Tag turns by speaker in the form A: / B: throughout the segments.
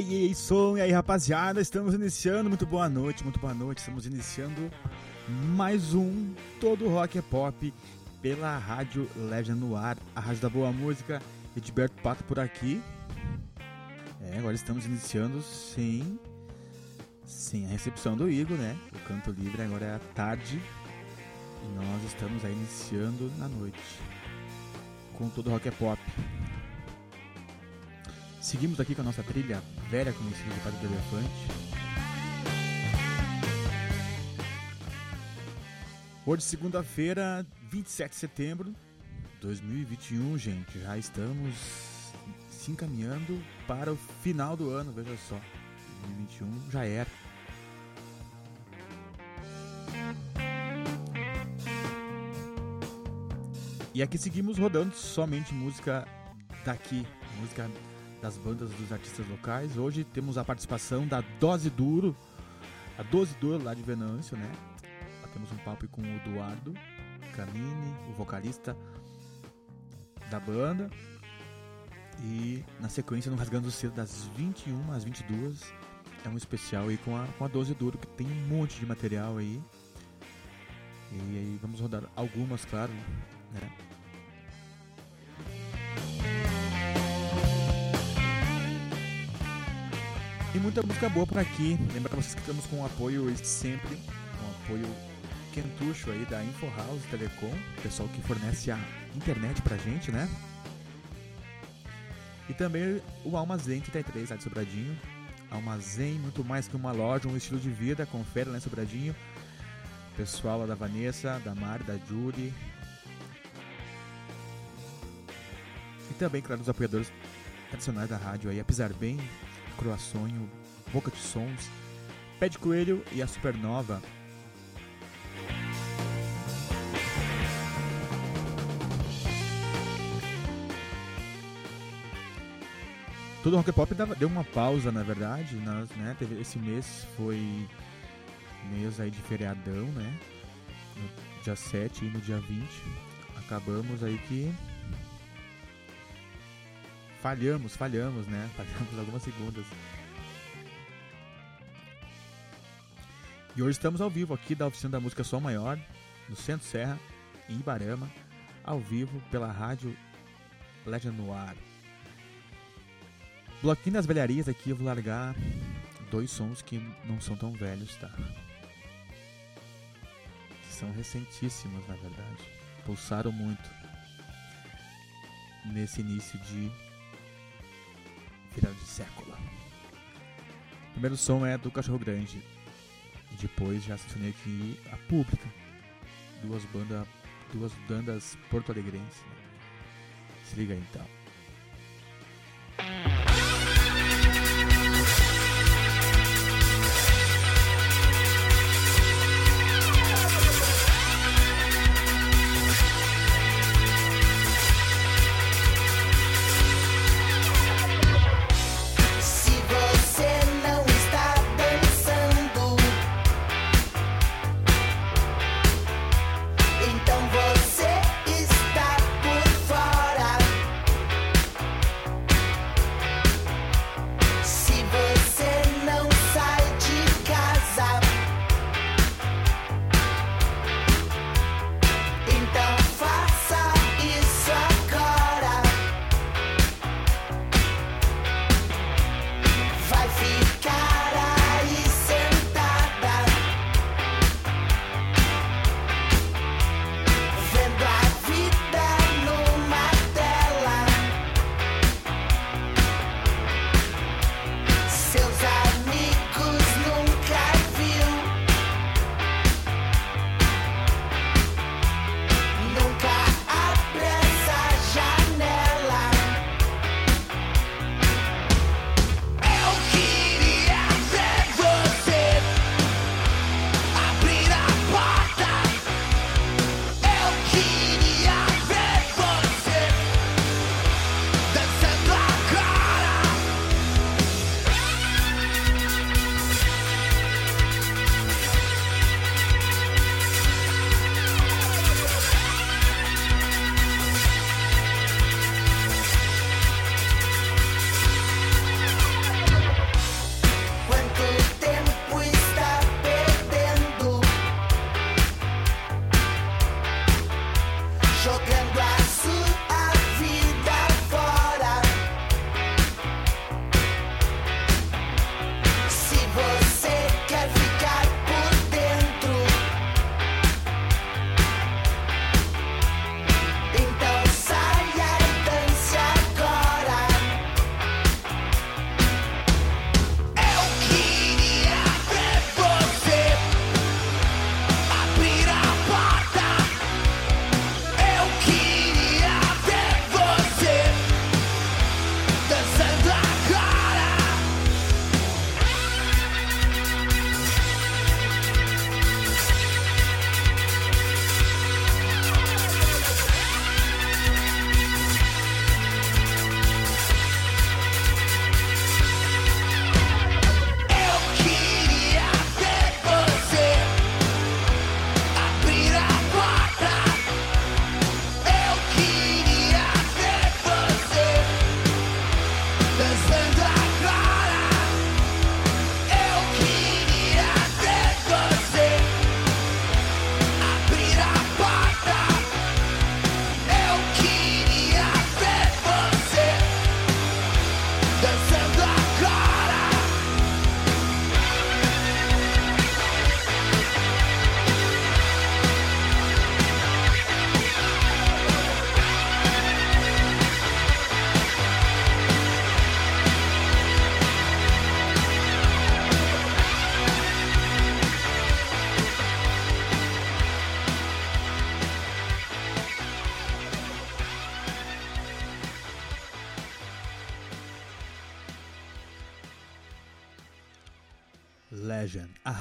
A: ei, ei, som, e aí rapaziada, estamos iniciando, muito boa noite, muito boa noite, estamos iniciando mais um Todo Rock é Pop pela Rádio Legend no ar, a Rádio da Boa Música, Edberto Pato por aqui. É, agora estamos iniciando sem, sem a recepção do Igor, né? O canto livre agora é à tarde e nós estamos aí iniciando na noite com Todo Rock é Pop. Seguimos aqui com a nossa trilha velha conhecida do Padre do Elefante. Hoje, segunda-feira, 27 de setembro de 2021, gente. Já estamos se encaminhando para o final do ano, veja só. 2021 já era. E aqui seguimos rodando somente música daqui, música das bandas dos artistas locais. Hoje temos a participação da Dose Duro, a Dose Duro lá de Venâncio, né? Lá temos um papo com o Eduardo Camini, o vocalista da banda. E na sequência, no Rasgando o Cedo, das 21 às 22, é um especial aí com a, com a Dose Duro, que tem um monte de material aí. E aí vamos rodar algumas, claro, né? E muita música boa por aqui. Lembrar vocês que estamos com o apoio sempre, com o apoio quentucho aí da Info House Telecom, pessoal que fornece a internet pra gente, né? E também o Almazém 33 lá de Sobradinho. Almazém, muito mais que uma loja, um estilo de vida. Confere lá em Sobradinho. Pessoal lá da Vanessa, da Mari, da Julie. E também, claro, os apoiadores tradicionais da rádio aí, a Bem, Croaçonho, Boca de Sons, Pé de Coelho e a Supernova. Todo rock pop deu uma pausa, na verdade. Nós, né, teve, esse mês foi mês aí de feriadão, né? No dia 7 e no dia 20. Acabamos aí que falhamos, falhamos, né? Falhamos algumas segundas. E hoje estamos ao vivo aqui da oficina da música Sol Maior, no Centro Serra, em Ibarama, ao vivo pela rádio Legend Noir. Bloquinho das velharias aqui, eu vou largar dois sons que não são tão velhos, tá? São recentíssimos, na verdade. Pulsaram muito nesse início de final de século. O primeiro som é do Cachorro Grande. E depois já assistiei aqui a Pública. Duas bandas, duas bandas porto-alegrenses. Se liga aí então.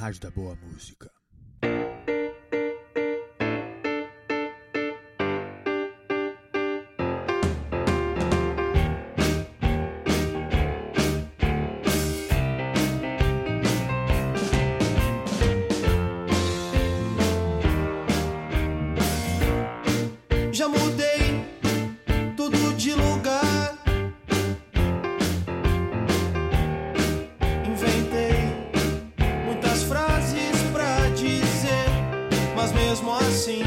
A: Rádio da boa música.
B: Já mudei tudo de lugar. Assim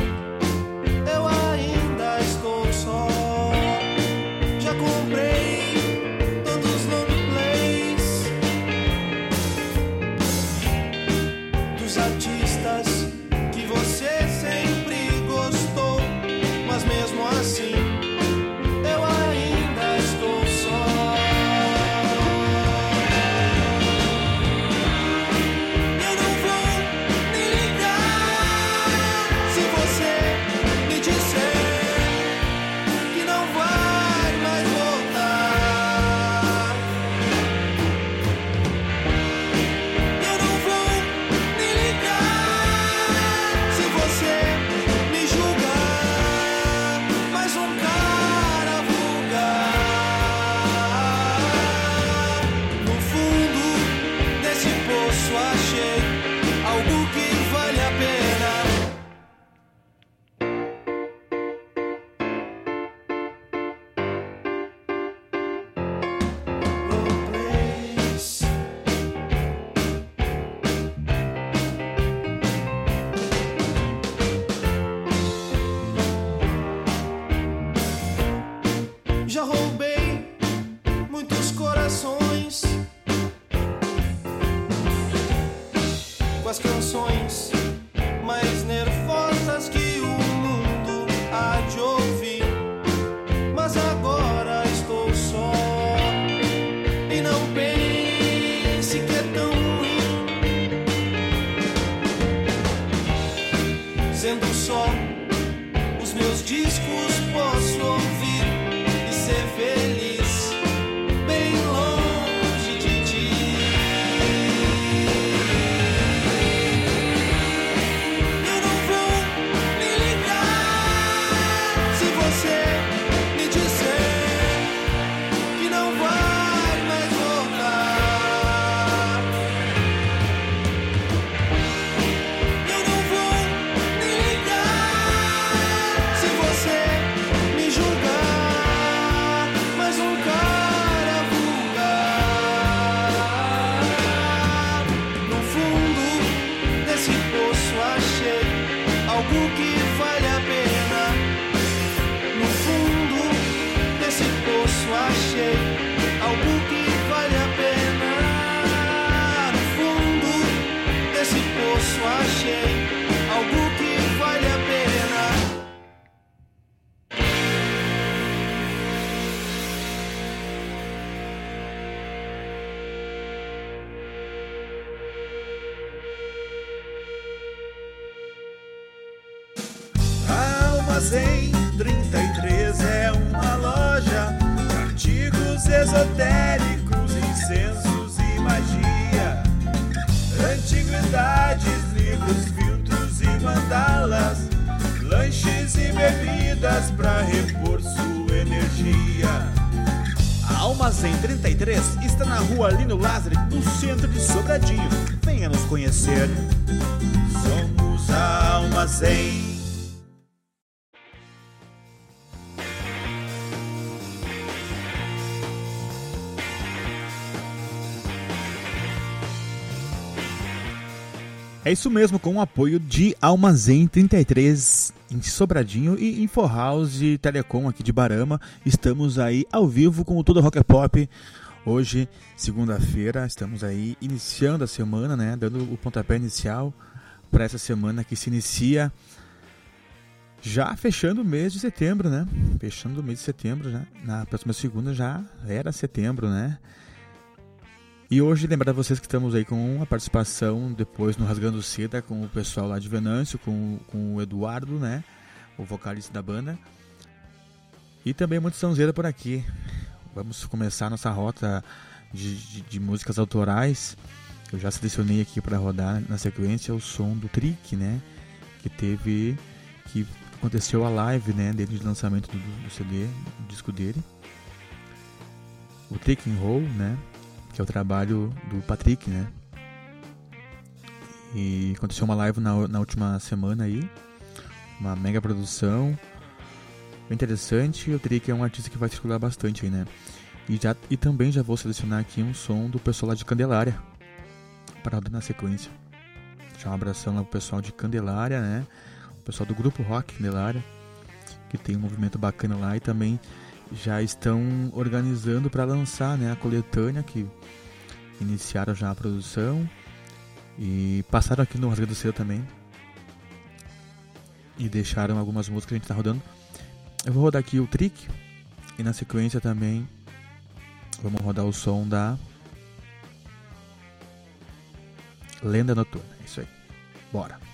B: É
A: isso mesmo, com o apoio de Almazém 33 em Sobradinho e Info House Telecom aqui de Barama. Estamos aí ao vivo com o Tudo Rock Pop. Hoje, segunda-feira, estamos aí iniciando a semana, né? Dando o pontapé inicial para essa semana que se inicia já fechando o mês de setembro, né? Fechando o mês de setembro, já. Na próxima segunda já era setembro, né? E hoje lembrar vocês que estamos aí com a participação depois no Rasgando Seda com o pessoal lá de Venâncio, com, com o Eduardo, né? O vocalista da banda. E também muito sonzeira por aqui. Vamos começar nossa rota de, de, de músicas autorais eu já selecionei aqui para rodar na sequência o som do Trick, né? Que teve. que aconteceu a live né, dele de lançamento do, do CD, do disco dele. O Trick and Roll, né? Que é o trabalho do Patrick, né? E aconteceu uma live na, na última semana aí. Uma mega produção. Bem interessante. O Trick é um artista que vai circular bastante aí, né? E, já, e também já vou selecionar aqui um som do pessoal lá de Candelária. Para na sequência. Deixar um abração lá pro pessoal de Candelária, né? O pessoal do grupo Rock Candelária. Que tem um movimento bacana lá e também já estão organizando para lançar né, a coletânea que iniciaram já a produção e passaram aqui no Rasga do Seu também e deixaram algumas músicas que a gente está rodando. Eu vou rodar aqui o Trick e na sequência também vamos rodar o som da Lenda Noturna. É isso aí. Bora.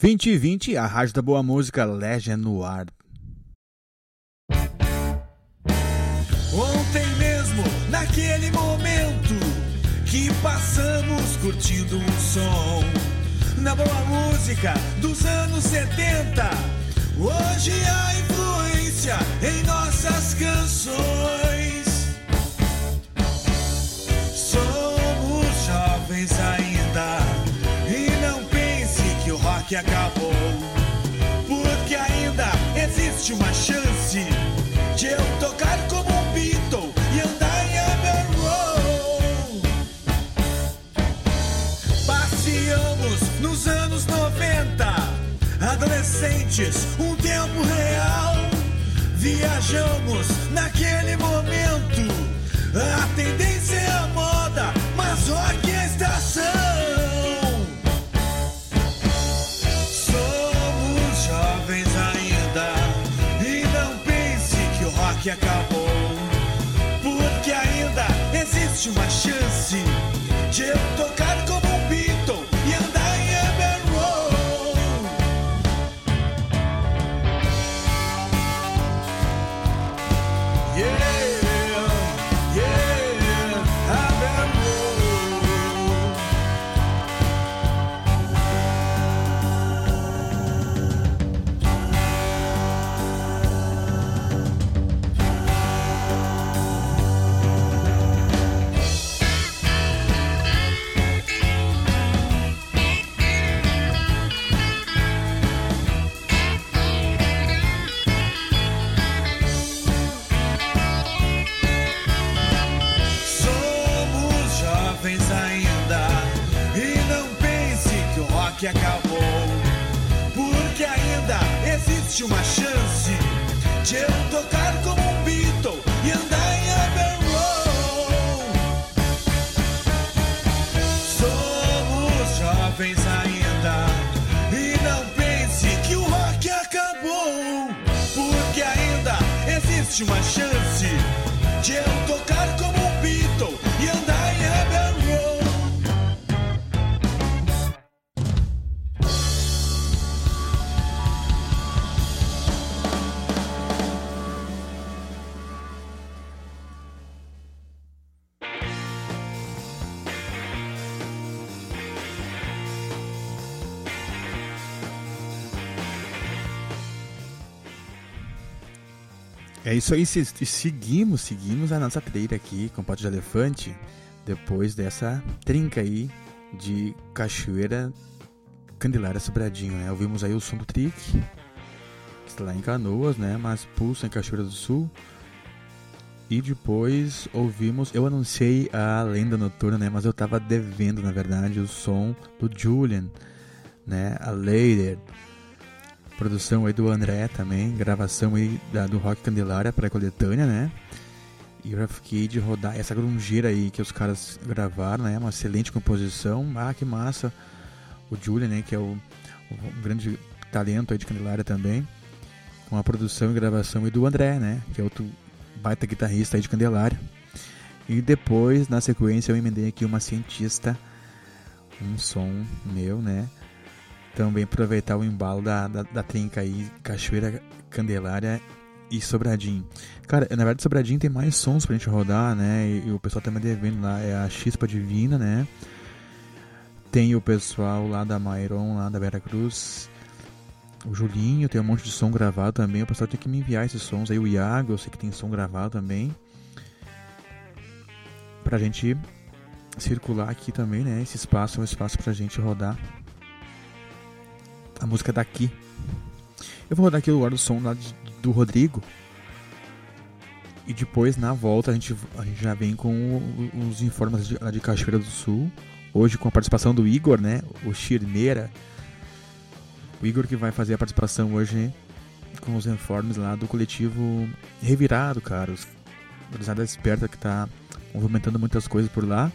A: 2020, a Rádio da Boa Música, Legend no ar.
C: É
A: isso aí, se- seguimos, seguimos a nossa trilha aqui com Pato de Elefante, depois dessa trinca aí de Cachoeira Candelária Sobradinho, né? Ouvimos aí o som do Trick, que está lá em Canoas, né? Mas pulsa em Cachoeira do Sul. E depois ouvimos, eu anunciei a Lenda Noturna, né? Mas eu tava devendo, na verdade, o som do Julian, né? A Later. Produção aí do André também, gravação aí da, do Rock Candelária para coletânea, né? E eu já fiquei de rodar essa grungeira aí que os caras gravaram, né? Uma excelente composição. Ah, que massa. O Julian, né? Que é o, um grande talento aí de Candelária também. Com a produção e gravação aí do André, né? Que é outro baita guitarrista aí de Candelária. E depois, na sequência, eu emendei aqui uma cientista. Um som meu, né? Também aproveitar o embalo da, da, da trinca aí, Cachoeira Candelária e Sobradinho. Cara, na verdade Sobradinho tem mais sons pra gente rodar, né? E, e o pessoal tá me devendo lá, é a Chispa Divina, né? Tem o pessoal lá da Mairon, lá da Vera Cruz. O Julinho tem um monte de som gravado também. O pessoal tem que me enviar esses sons aí. O Iago, eu sei que tem som gravado também. Pra gente circular aqui também, né? Esse espaço é um espaço pra gente rodar a música daqui. Eu vou rodar aqui o ar do som lá de- do Rodrigo. E depois, na volta, a gente, a gente já vem com o- os informes de, lá de Cachoeira do Sul. Hoje com a participação do Igor, né? O Chirmeira. O Igor que vai fazer a participação hoje com os informes lá do coletivo Revirado, cara. Os gurizada esperta que tá movimentando muitas coisas por lá.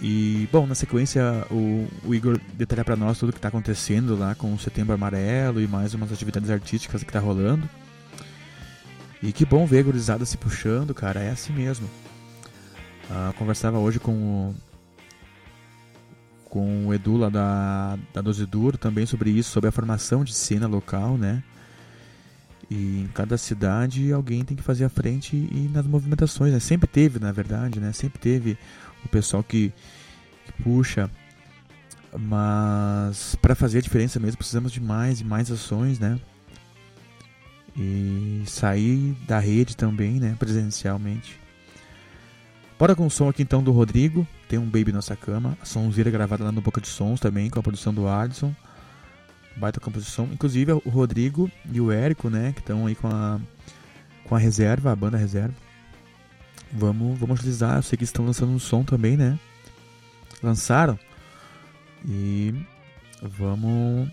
A: E, bom, na sequência, o, o Igor detalha pra nós tudo que tá acontecendo lá com o Setembro Amarelo e mais umas atividades artísticas que tá rolando. E que bom ver a gurizada se puxando, cara, é assim mesmo. Ah, conversava hoje com o, com o Edu lá da, da Doze Duro também sobre isso, sobre a formação de cena local, né? E em cada cidade alguém tem que fazer a frente e nas movimentações, né? Sempre teve, na verdade, né? Sempre teve o pessoal que, que puxa. Mas para fazer a diferença mesmo precisamos de mais e mais ações, né? E sair da rede também, né? Presencialmente. Bora com o som aqui então do Rodrigo. Tem um Baby Nossa Cama. A sonzeira gravada lá no Boca de Sons também, com a produção do Alisson. Baita composição. Inclusive o Rodrigo e o Érico, né? Que estão aí com a, com a reserva, a banda reserva. Vamos, vamos utilizar. Eu sei que estão lançando um som também, né? Lançaram. E vamos,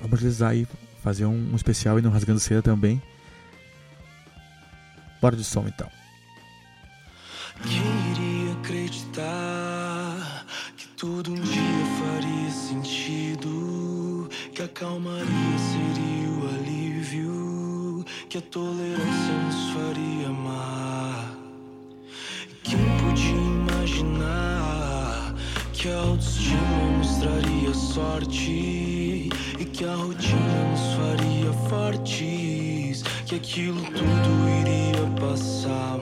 A: vamos utilizar aí. Fazer um, um especial aí no Rasgando Seda também. Bora de som então.
D: Quem iria acreditar que tudo um dia faria sentido? Que a calmaria seria o alívio? Que a tolerância nos faria amar? Podia imaginar que a autoestima nos traria sorte? E que a rotina nos faria fortes? Que aquilo tudo iria passar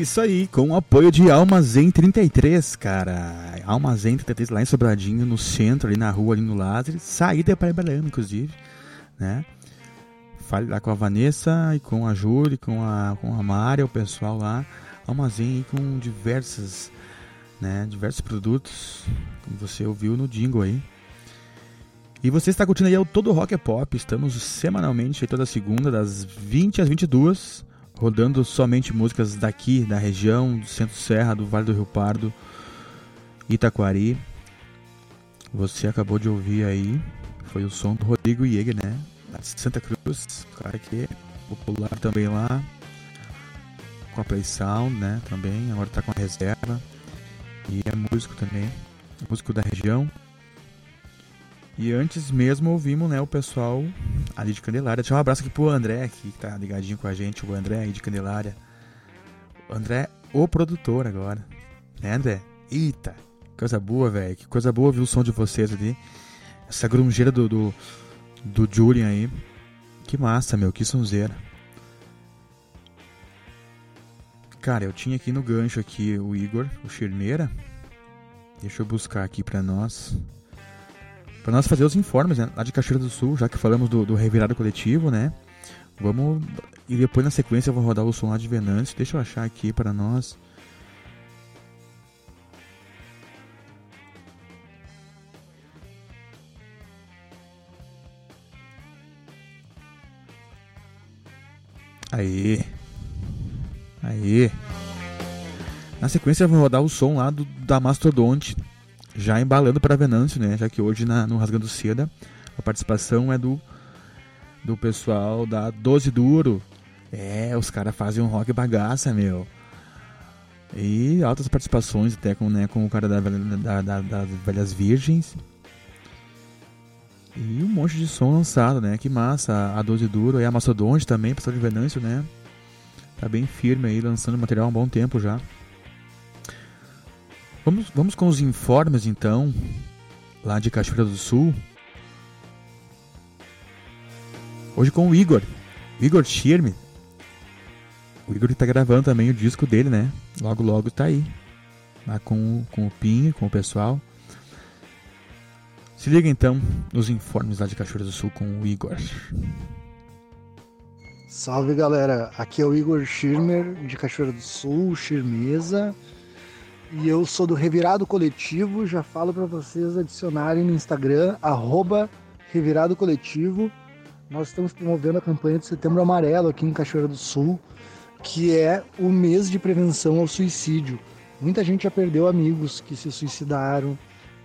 A: isso aí, com o apoio de Almazém 33, cara. Almazém 33 lá em Sobradinho, no centro, ali na rua, ali no Lázaro. Saída para Ibrahima, inclusive, né? Fale lá com a Vanessa e com a Júlia, com a, com a Mária, o pessoal lá. Almazém com diversas, né, diversos produtos, como você ouviu no jingle aí. E você está curtindo aí o Todo Rock é Pop. Estamos semanalmente, aí toda segunda, das 20 às 22, rodando somente músicas daqui, da região, do Centro Serra, do Vale do Rio Pardo, Itaquari. Você acabou de ouvir aí, foi o som do Rodrigo Jäger, né? De Santa Cruz, cara que é popular também lá, com a Play Sound, né? Também, agora tá com a reserva. E é músico também, músico da região. E antes mesmo ouvimos, né, o pessoal ali de Candelária. Deixa um abraço aqui pro André, aqui, que tá ligadinho com a gente, o André aí de Candelária. O André, o produtor agora. Né, André? Eita, coisa boa, velho. Que coisa boa ouvir o som de vocês ali. Essa grungeira do, do, do Julian aí. Que massa, meu, que sonzeira. Cara, eu tinha aqui no gancho aqui o Igor, o Chirmeira. Deixa eu buscar aqui pra nós para nós fazer os informes, né? Lá de Cachoeira do Sul, já que falamos do, do revirado coletivo, né? Vamos. E depois na sequência eu vou rodar o som lá de Venâncio. Deixa eu achar aqui para nós. Aí. Aí. Na sequência eu vou rodar o som lá do, da Mastodonte já embalando para Venâncio, né? Já que hoje na, no Rasgando Seda a participação é do do pessoal da Doze Duro. É, os caras fazem um rock bagaça, meu. E altas participações até com, né, com o cara da, da, da, das Velhas Virgens. E um monte de som lançado, né? Que massa. A Doze Duro e a Mastodonte também, pessoal de Venâncio, né? Tá bem firme aí, lançando material há um bom tempo já. Vamos, vamos com os informes então, lá de Cachoeira do Sul. Hoje com o Igor, o Igor Schirme. O Igor está gravando também o disco dele, né? Logo, logo tá aí. Lá com, com o Pinho, com o pessoal. Se liga então nos informes lá de Cachoeira do Sul com o Igor.
E: Salve galera, aqui é o Igor Schirmer de Cachoeira do Sul, Schirmeza. E eu sou do Revirado Coletivo, já falo para vocês adicionarem no Instagram, Revirado Coletivo. Nós estamos promovendo a campanha de Setembro Amarelo aqui em Cachoeira do Sul, que é o mês de prevenção ao suicídio. Muita gente já perdeu amigos que se suicidaram,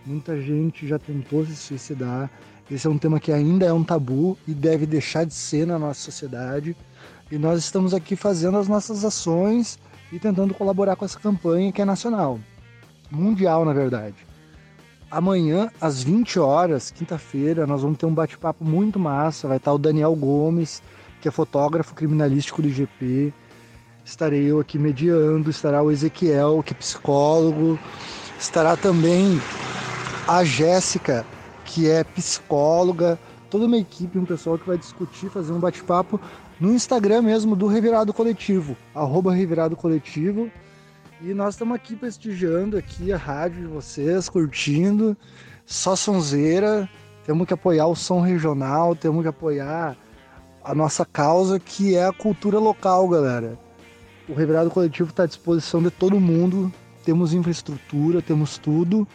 E: muita gente já tentou se suicidar. Esse é um tema que ainda é um tabu e deve deixar de ser na nossa sociedade. E nós estamos aqui fazendo as nossas ações e tentando colaborar com essa campanha que é nacional, mundial na verdade. Amanhã, às 20 horas, quinta-feira, nós vamos ter um bate-papo muito massa. Vai estar o Daniel Gomes, que é fotógrafo criminalístico do IGP. Estarei eu aqui mediando, estará o Ezequiel, que é psicólogo. Estará também a Jéssica, que é psicóloga. Toda uma equipe, um pessoal que vai discutir, fazer um bate-papo no Instagram mesmo do Revirado Coletivo, arroba Revirado Coletivo. E nós estamos aqui prestigiando aqui a rádio de vocês, curtindo, só sonzeira. Temos que apoiar o som regional, temos que apoiar a nossa causa, que é a cultura local, galera. O Revirado Coletivo está à disposição de todo mundo. Temos infraestrutura, temos tudo.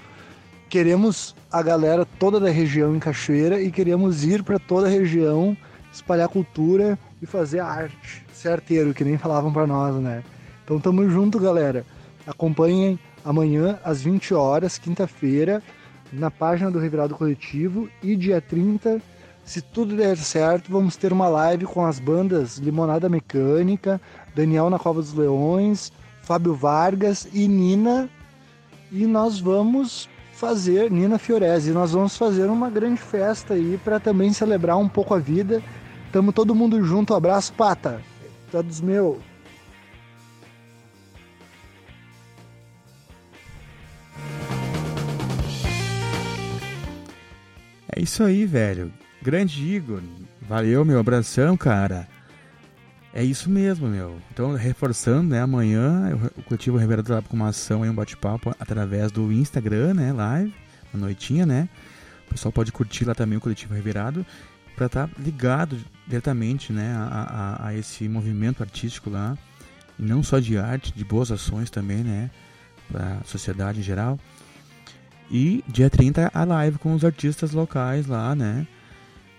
E: Queremos a galera toda da região em Cachoeira e queremos ir para toda a região espalhar cultura e fazer arte. Certeiro, que nem falavam para nós, né? Então tamo junto, galera. Acompanhem amanhã às 20 horas, quinta-feira, na página do Revirado Coletivo e dia 30, Se tudo der certo, vamos ter uma live com as bandas Limonada Mecânica, Daniel na Cova dos Leões, Fábio Vargas e Nina. E nós vamos fazer, Nina Fiorese, nós vamos fazer uma grande festa aí para também celebrar um pouco a vida. Tamo todo mundo junto, abraço, pata. Todos meu.
A: É isso aí, velho. Grande Igor. Valeu, meu abração, cara. É isso mesmo, meu. Então, reforçando, né? Amanhã o Coletivo Rivera tá com uma ação aí, um bate-papo através do Instagram, né? Live, à noitinha, né? O pessoal pode curtir lá também o Coletivo Reverado para estar ligado diretamente, né? A, a, a esse movimento artístico lá. E não só de arte, de boas ações também, né? Para a sociedade em geral. E dia 30 a live com os artistas locais lá, né?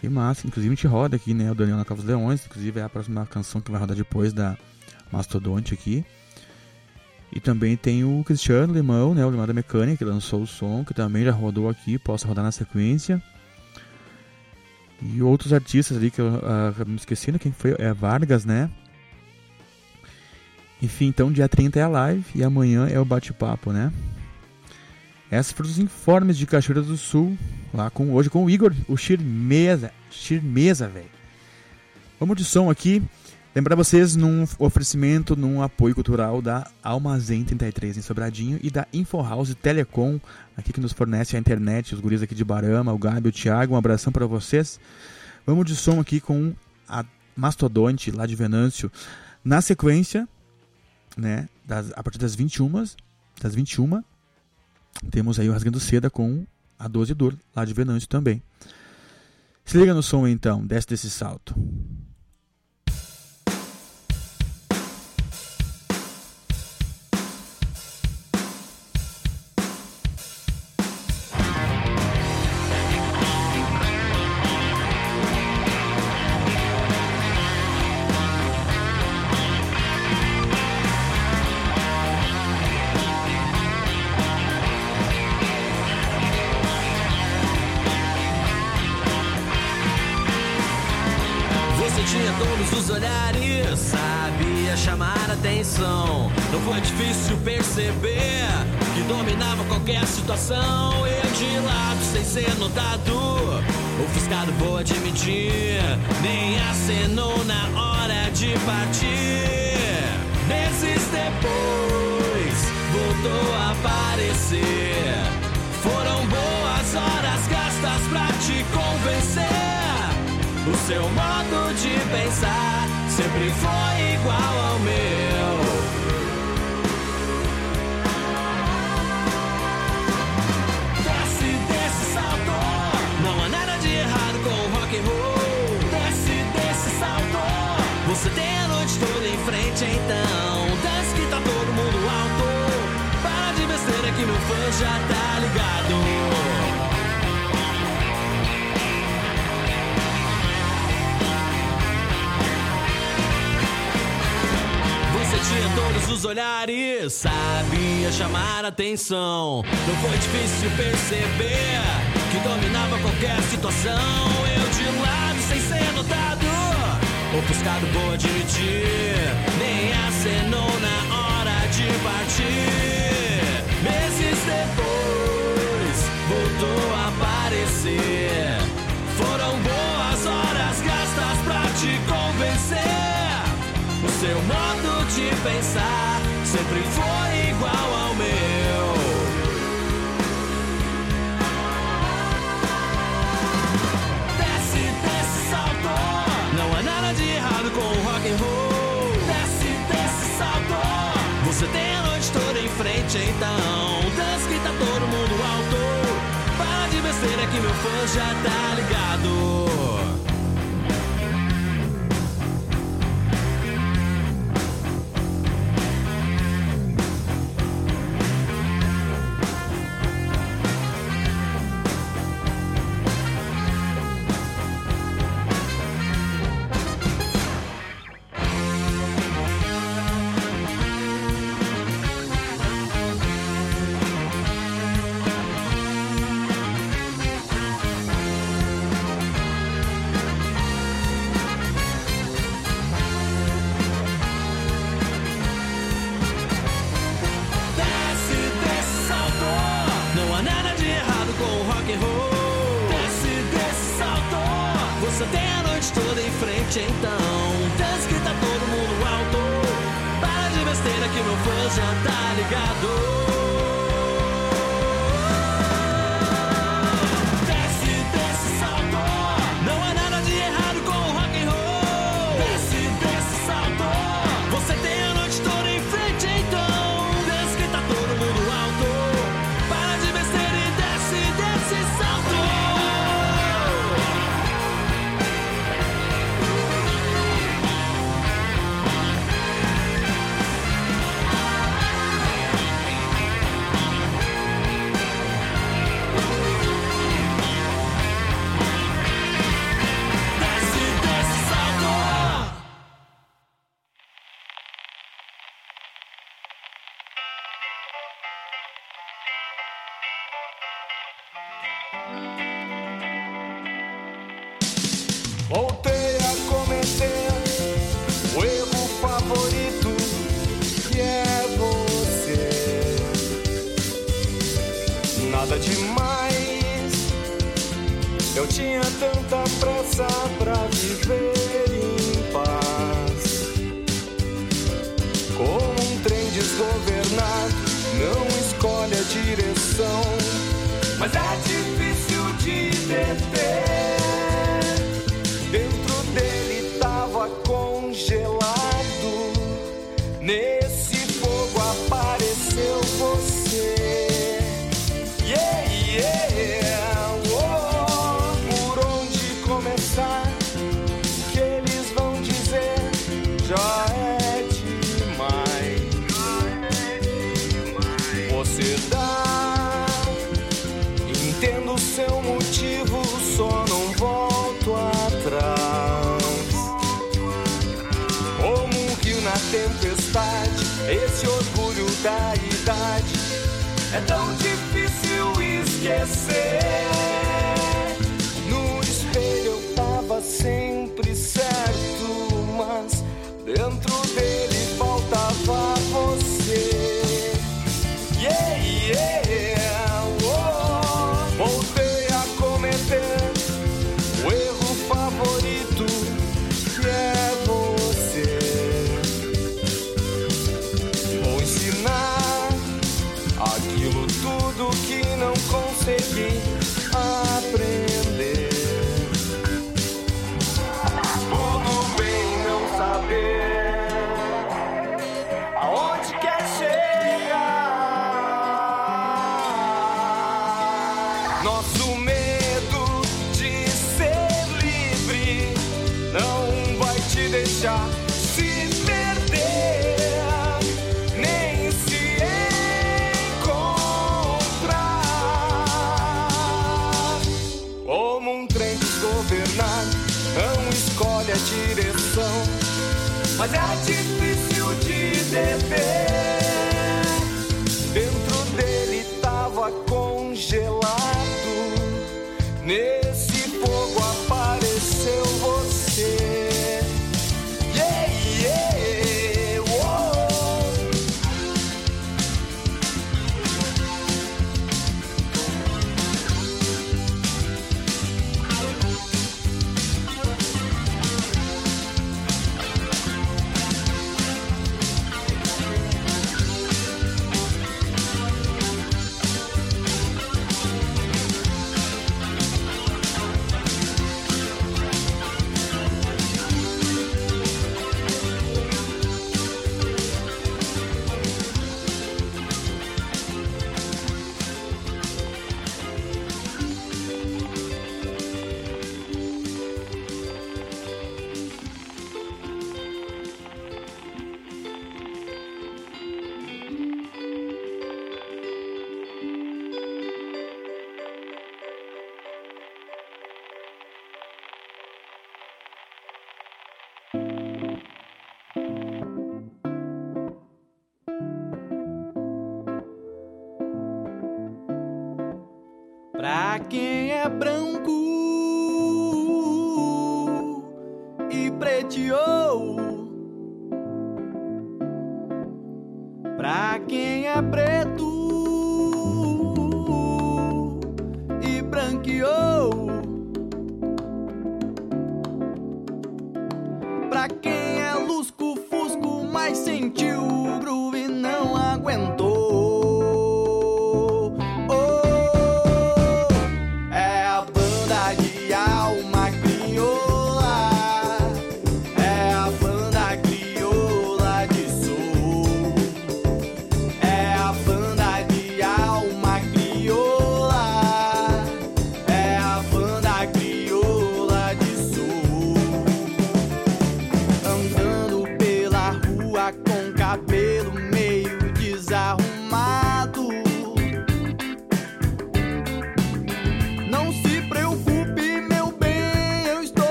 A: Que massa. Inclusive a gente roda aqui, né? O Daniel na Cova dos Leões. Inclusive é a próxima canção que vai rodar depois da Mastodonte aqui. E também tem o Cristiano Limão, né? O Limão da Mecânica, que lançou o som, que também já rodou aqui, posso rodar na sequência. E outros artistas ali que eu acabei me esquecendo, quem foi? É Vargas, né? Enfim, então dia 30 é a live e amanhã é o bate-papo, né? Essas foram os informes de Cachoeira do Sul, lá com hoje com o Igor, o Shirmeza. Shirmeza, velho. Vamos de som aqui. Lembrar vocês num oferecimento, num apoio cultural da Almazém 33 em Sobradinho e da InfoHouse Telecom, aqui que nos fornece a internet, os guris aqui de Barama, o Gabi, o Thiago, um abração para vocês. Vamos de som aqui com a Mastodonte, lá de Venâncio, na sequência, né, das, a partir das 21, das 21, temos aí o Rasgando Seda com a 12 Dor, lá de Venâncio também. Se liga no som então, desce desse salto.
F: Que meu fã já tá ligado. Você tinha todos os olhares, sabia chamar atenção. Não foi difícil perceber que dominava qualquer situação. Eu de lado sem ser notado, ofuscado vou admitir. Nem acenou na hora de partir. Depois, voltou a aparecer. Foram boas horas gastas pra te convencer. O seu modo de pensar sempre foi igual ao meu. Desce, desce, salto. Não há nada de errado com o rock and roll. Desce, desce, salto. Você tem a frente, então. Dança que tá todo mundo alto. Para de besteira que meu fã já tá ligado.
G: tempestade, esse orgulho da idade. É tão difícil esquecer. No espelho eu tava sempre certo, mas dentro dele.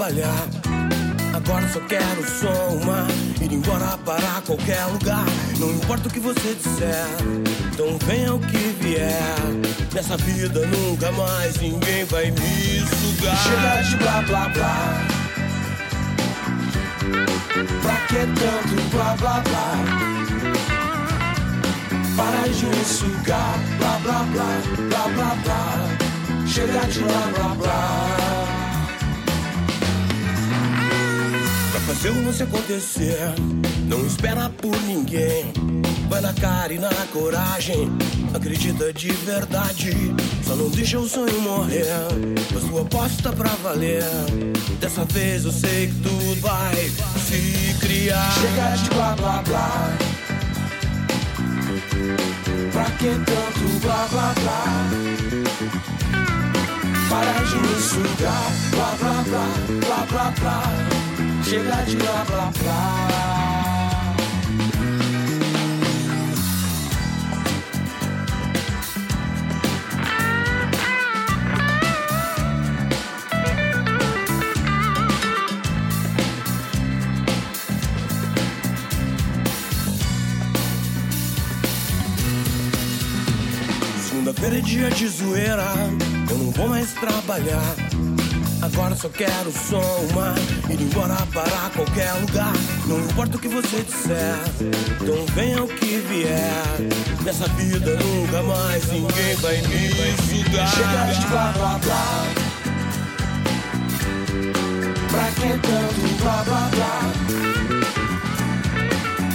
H: Trabalhar. Agora só quero só uma ir embora para qualquer lugar. Não importa o que você disser, então venha o que vier. Nessa vida nunca mais ninguém vai me sugar. Chega de blá blá blá. Pra que tanto blá blá blá? Para de me sugar, blá blá blá, blá blá blá. Chega de blá blá blá. Fazer o lance acontecer, não espera por ninguém. Vai na cara e na coragem, acredita de verdade. Só não deixa o sonho morrer, faz sua aposta pra valer. Dessa vez eu sei que tudo vai se criar. Chega de blá blá blá. Pra que tanto blá blá blá? Para de me sugar, blá blá blá, blá blá blá. Chega de blá blá blá. Segunda-feira é dia de zoeira, eu não vou mais trabalhar. Agora só quero som, mar, ir embora para qualquer lugar. Não importa o que você disser, então venha o que vier. Nessa vida nunca mais ninguém vai me sugar.
I: Chega de blá blá blá. Pra que tanto blá blá blá?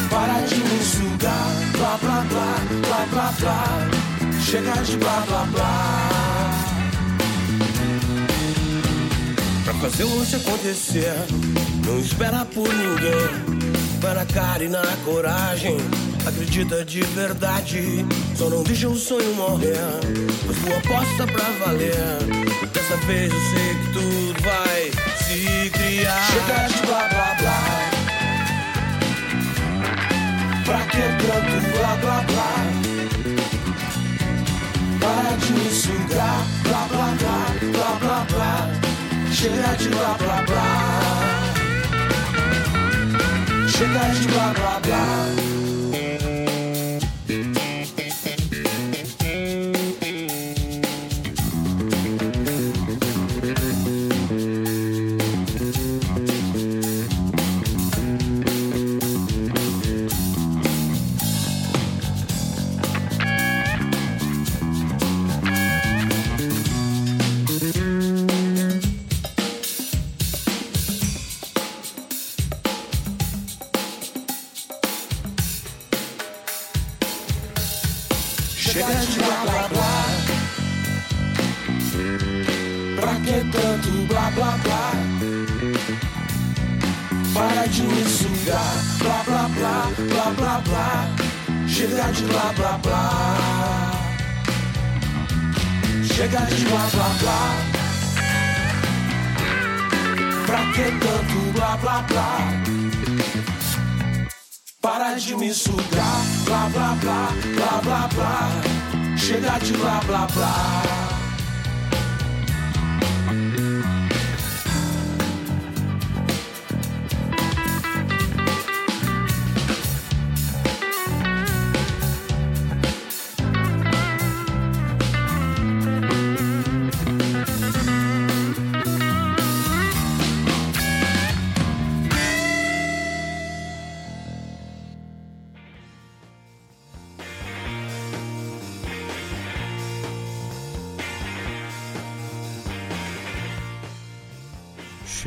I: Para de me sugar. Blá blá blá, blá blá blá. Chega de blá blá blá.
H: Fazer o lance acontecer, não espera por ninguém. Vai na cara e na coragem, acredita de verdade. Só não deixa o sonho morrer, pois tua aposta pra valer. Dessa vez eu sei que tudo vai se criar.
I: Chega de blá blá blá. Pra que tanto blá blá blá? Para de me sugar. Blá blá blá, blá blá blá. Chega de blá blá blá. Chega blá blá blá.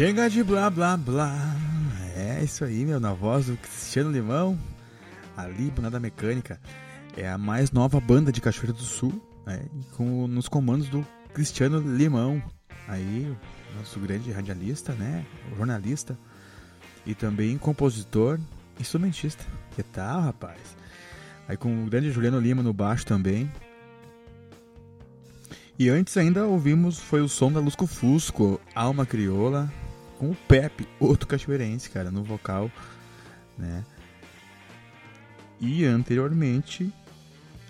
I: Chega de blá blá blá.
A: É isso aí, meu, na voz do Cristiano Limão, a Libonada Mecânica. É a mais nova banda de Cachoeira do Sul, né? e com, nos comandos do Cristiano Limão. Aí, nosso grande radialista, né? Jornalista. E também compositor, instrumentista. Que tal, rapaz? Aí com o grande Juliano Lima no baixo também. E antes ainda ouvimos foi o som da Lusco Fusco, Alma Crioula, com o Pepe, outro cachoeirense, cara, no vocal, né? E anteriormente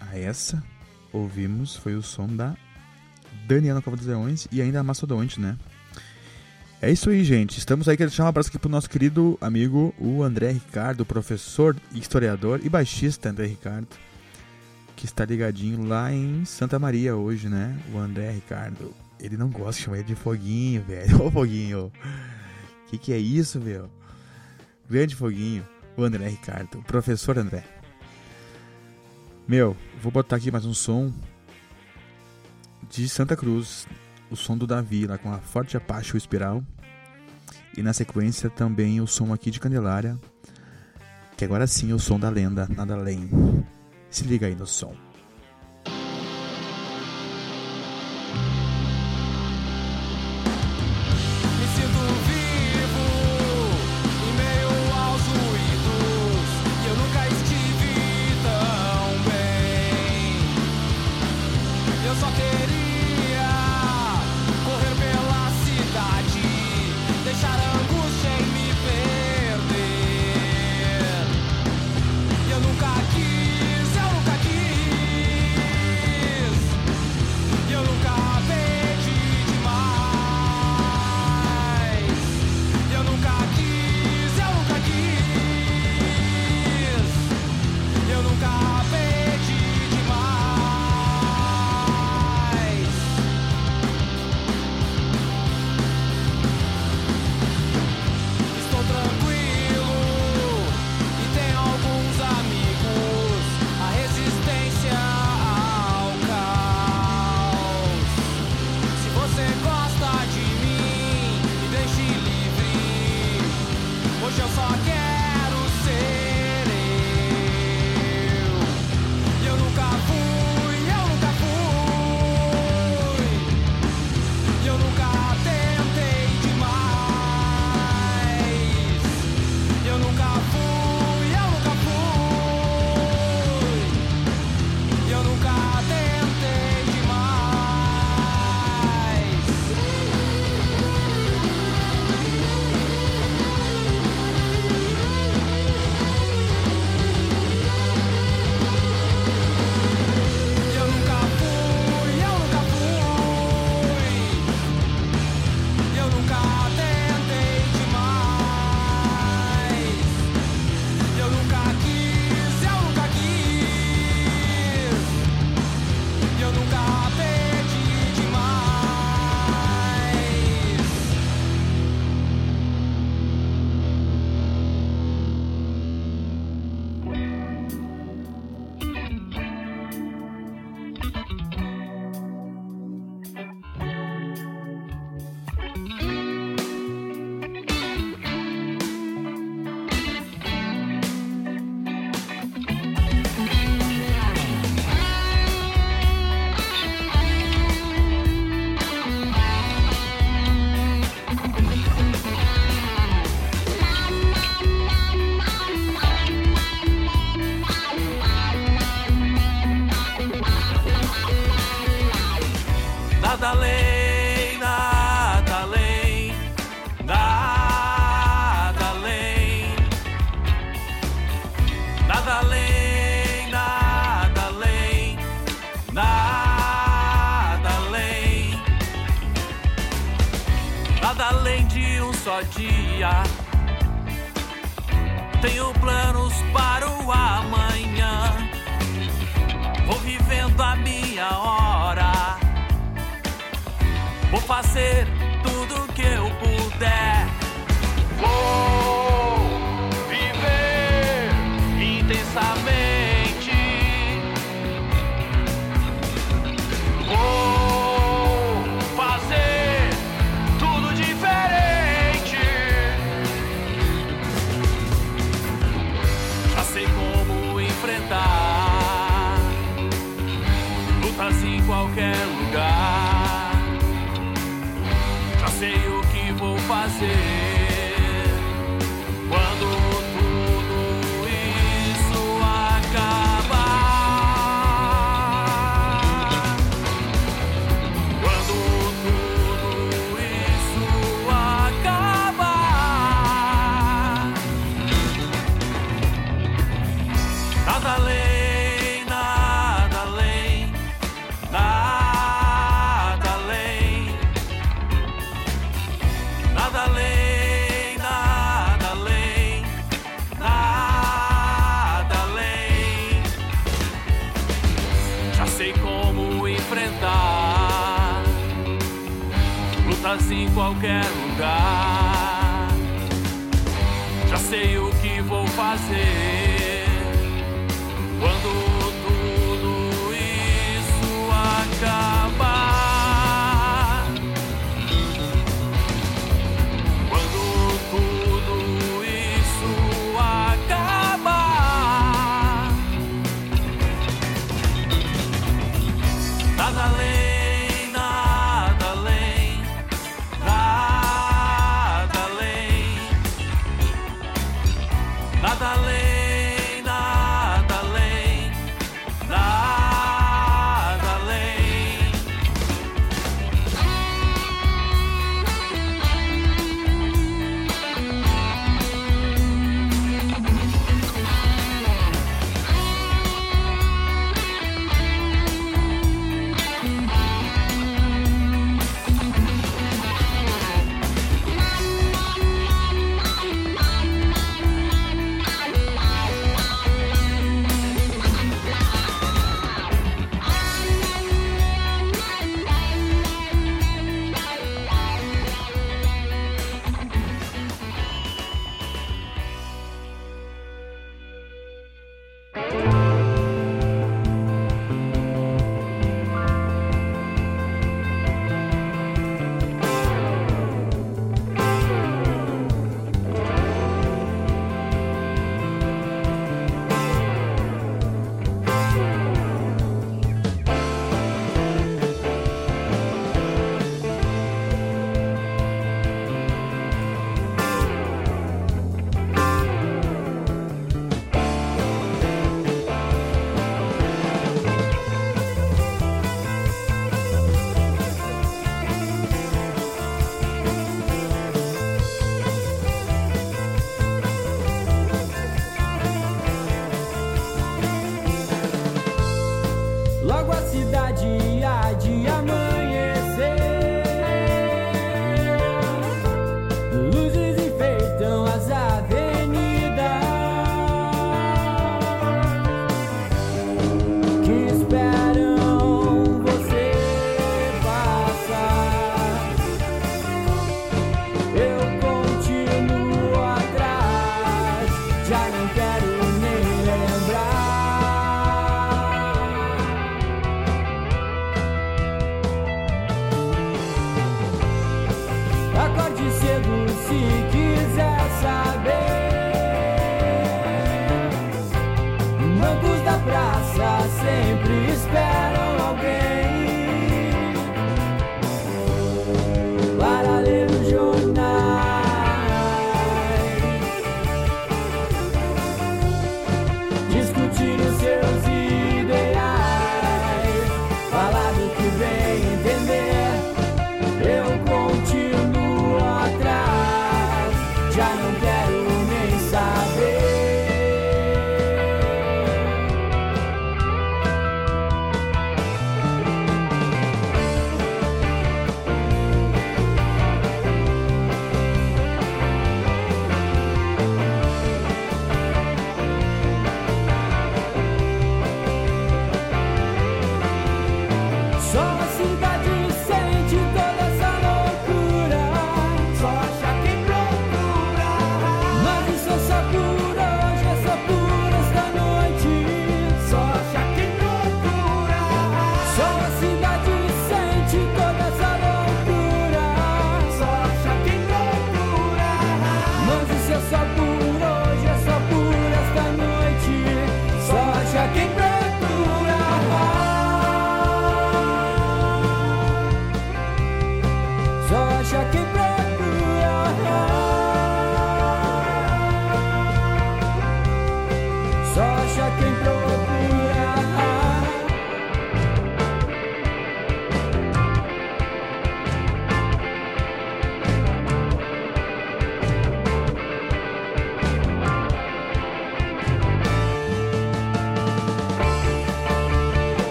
A: a essa ouvimos foi o som da Daniela Cova dos Leões e ainda a Mastodonte, né? É isso aí, gente. Estamos aí. Quero deixar um abraço aqui pro nosso querido amigo, o André Ricardo, professor, historiador e baixista André Ricardo que está ligadinho lá em Santa Maria hoje, né? O André Ricardo. Ele não gosta de chamar ele de Foguinho, velho. Ô Foguinho. Que que é isso, meu? Grande Foguinho. O André Ricardo. O professor André. Meu, vou botar aqui mais um som de Santa Cruz. O som do Davi, lá com a Forte Apache o Espiral. E na sequência também o som aqui de Candelária. Que agora sim é o som da lenda, nada além. Se liga aí no som.
J: spoken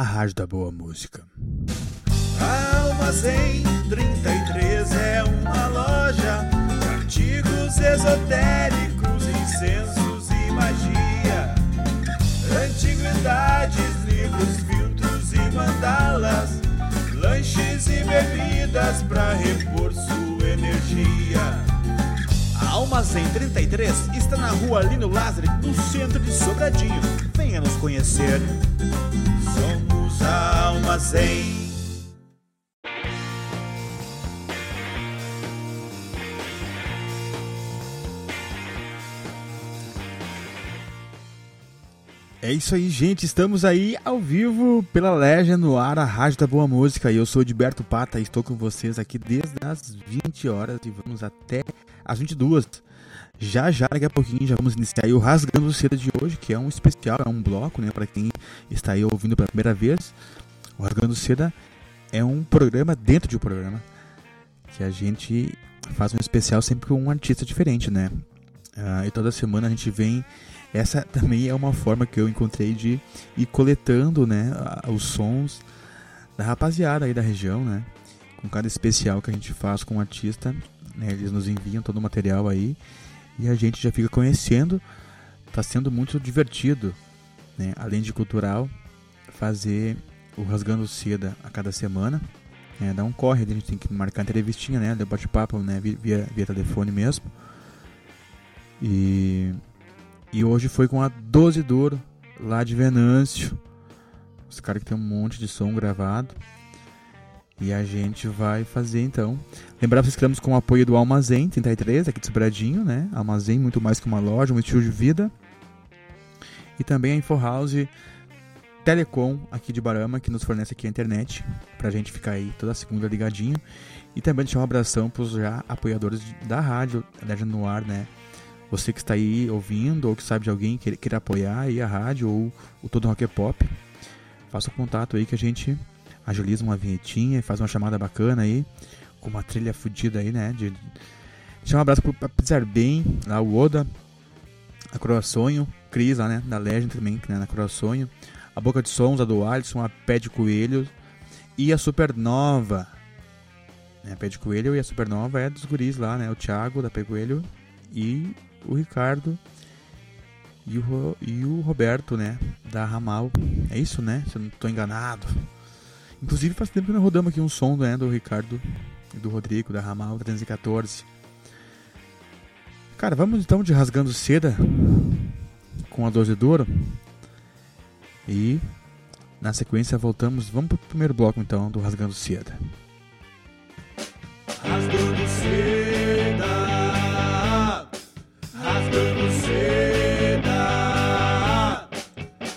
J: a
A: rádio da boa música.
C: Armazém 33 é uma loja de artigos esotéricos, incensos e magia. Antiguidades, livros, filtros e mandalas, lanches e bebidas para repor sua energia.
A: A Almazém 33 está na rua Lino Lázaro, no centro de Sobradinho. Venha nos conhecer.
C: Armazém.
A: É isso aí, gente. Estamos aí ao vivo pela Legend no ar, a Rádio da Boa Música. E eu sou o Gilberto Pata e estou com vocês aqui desde as 20 horas e vamos até as 22. Já já, daqui a pouquinho, já vamos iniciar o Rasgando Seda de hoje, que é um especial, é um bloco, né? Para quem está aí ouvindo pela primeira vez. O Rasgando Seda é um programa dentro de um programa que a gente faz um especial sempre com um artista diferente, né? Ah, e toda semana a gente vem essa também é uma forma que eu encontrei de ir coletando né, os sons da rapaziada aí da região, né? Com cada especial que a gente faz com o artista, né, eles nos enviam todo o material aí e a gente já fica conhecendo. Tá sendo muito divertido, né? Além de cultural, fazer o Rasgando Seda a cada semana. né, dá um corre, a gente tem que marcar entrevistinha, né? Bate-papo, né? vi- Via, via telefone mesmo. E e hoje foi com a 12 Duro, lá de Venâncio. Os caras que tem um monte de som gravado. E a gente vai fazer então. Lembrar vocês estamos com o apoio do Almazém 33, aqui de Sobradinho, né? Almazém, muito mais que uma loja, um estilo de vida. E também a InfoHouse Telecom, aqui de Barama, que nos fornece aqui a internet. Pra gente ficar aí toda segunda ligadinho. E também deixar um abração pros já apoiadores da rádio, da no ar, né? Você que está aí ouvindo ou que sabe de alguém que queira apoiar aí a rádio ou o Todo Rock é Pop, faça o contato aí que a gente agiliza uma vinhetinha, faz uma chamada bacana aí, com uma trilha fodida aí, né? De... Deixar um abraço pro Pizar Bem, lá o Oda, a Croaçonho, Cris lá, né? Da Legend também, né? Na Croaçonho, a Boca de Sons, a do Alisson, a Pé de Coelho e a Supernova. A Pé de Coelho e a Supernova é dos guris lá, né? O Thiago da Pé Coelho e o Ricardo e o, e o Roberto, né? Da Ramal. É isso, né? Se eu não estou enganado. Inclusive faz tempo que nós rodamos aqui um som né, do Ricardo e do Rodrigo, da Ramal 314. Cara, vamos então de Rasgando Seda com a 12 duro. E na sequência voltamos, vamos pro primeiro bloco então do Rasgando Seda.
B: Rasgando seda, rasgando seda,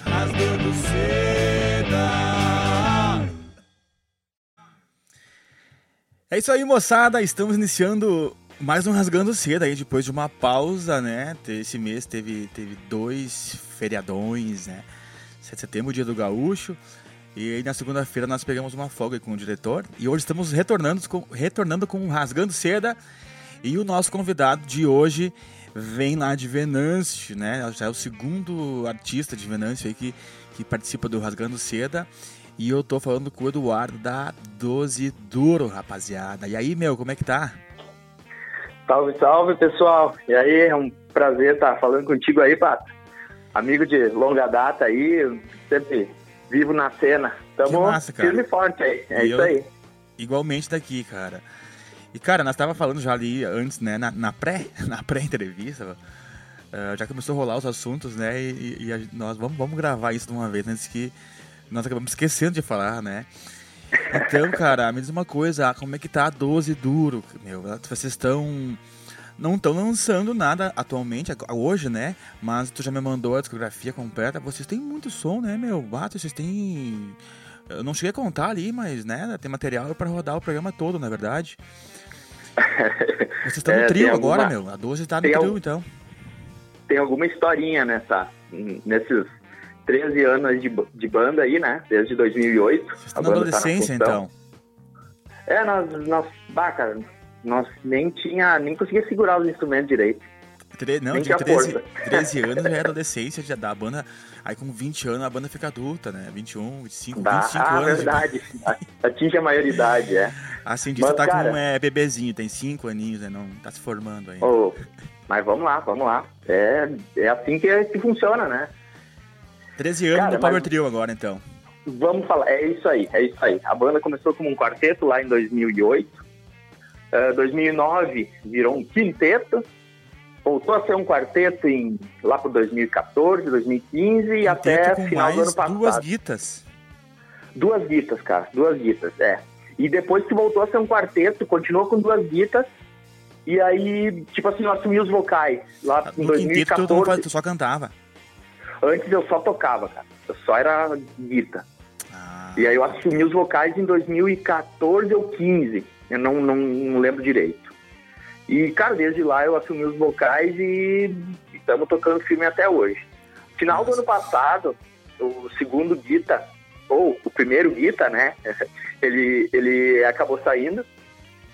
B: rasgando seda.
A: É isso aí, moçada. Estamos iniciando mais um Rasgando Cedo aí, depois de uma pausa, né? Esse mês teve, teve dois feriadões, né? 7 de setembro, dia do gaúcho. E aí na segunda-feira nós pegamos uma folga com o diretor. E hoje estamos retornando com, retornando com Rasgando Seda. E o nosso convidado de hoje vem lá de Venâncio, né? Já é o segundo artista de Venâncio aí que, que participa do Rasgando Seda. E eu tô falando com o Eduardo da 12 Duro, rapaziada. E aí, meu, como é que tá?
K: Salve, salve, pessoal. E aí, é um prazer estar falando contigo aí, Pato. Amigo de longa data aí, sempre vivo na cena.
A: Que
K: Tamo
A: massa, cara.
K: firme e forte aí. É
A: E
K: isso aí.
A: Igualmente daqui, cara. E, cara, nós tava falando já ali antes, né, na, na pré, na pré-entrevista, eh, já começou a rolar os assuntos, né, e, e a- nós vamos, vamos gravar isso de uma vez, antes que nós acabamos esquecendo de falar, né. Então, cara, me diz uma coisa, como é que tá a 12 duro, meu? Vocês estão... Não estão lançando nada atualmente, hoje, né? Mas tu já me mandou a discografia completa. Vocês têm muito som, né, meu? Bato, vocês têm. Eu não cheguei a contar ali, mas, né? Tem material pra rodar o programa todo, na verdade. Vocês estão
K: É,
A: no trio
K: tem
A: agora,
K: alguma-
A: meu. A 12 tá no
K: tem
A: trio,
K: algum-
A: então.
K: Tem alguma historinha nessa, nesses 13 anos de, de banda aí, né? Desde 2008.
A: Vocês
K: a
A: estão na
K: banda tá na
A: adolescência, então.
K: É, nós, nós, bah, cara, nós nem tinha, nem conseguia segurar os instrumentos direito.
A: Tre... Não, tinha
K: tinha
A: 13,
K: força.
A: 13 anos já é adolescência já da banda. Aí com 20 anos a banda fica adulta, né? 21, 25,
K: Bah,
A: 25
K: ah,
A: anos.
K: verdade. Atinge a maioridade, é.
A: A cientista
K: Mas,
A: tá
K: cara-
A: com é, bebezinho, tem 5 aninhos, né? Não tá se formando ainda.
K: Ô, mas vamos lá, vamos lá. É, é assim que, que funciona, né?
A: 13 anos
K: Cara,
A: no Power
K: mas-
A: Trio agora, então.
K: Vamos falar, é isso aí, é isso aí. A banda começou como um quarteto lá em 2008. Eh, 2009 virou um quinteto. Voltou a ser um quarteto em, lá por 2014, 2015 e até final do ano passado.
A: duas guitas.
K: Duas guitas, cara, duas guitas, é. E depois que voltou a ser um quarteto, continuou com duas guitas. E aí, tipo assim, eu assumi os vocais lá em
A: No tu, não
K: 2014.
A: faz- tu só cantava.
K: Antes eu só tocava, cara. Eu só era guita.
A: Ah,
K: E aí eu assumi os vocais em 2014 ou 15. Eu não, não, não lembro direito. E, cara, desde lá eu assumi os vocais e estamos tocando filme até hoje. Final do ano passado, o segundo guita, ou o primeiro guita, né? Ele, ele acabou saindo.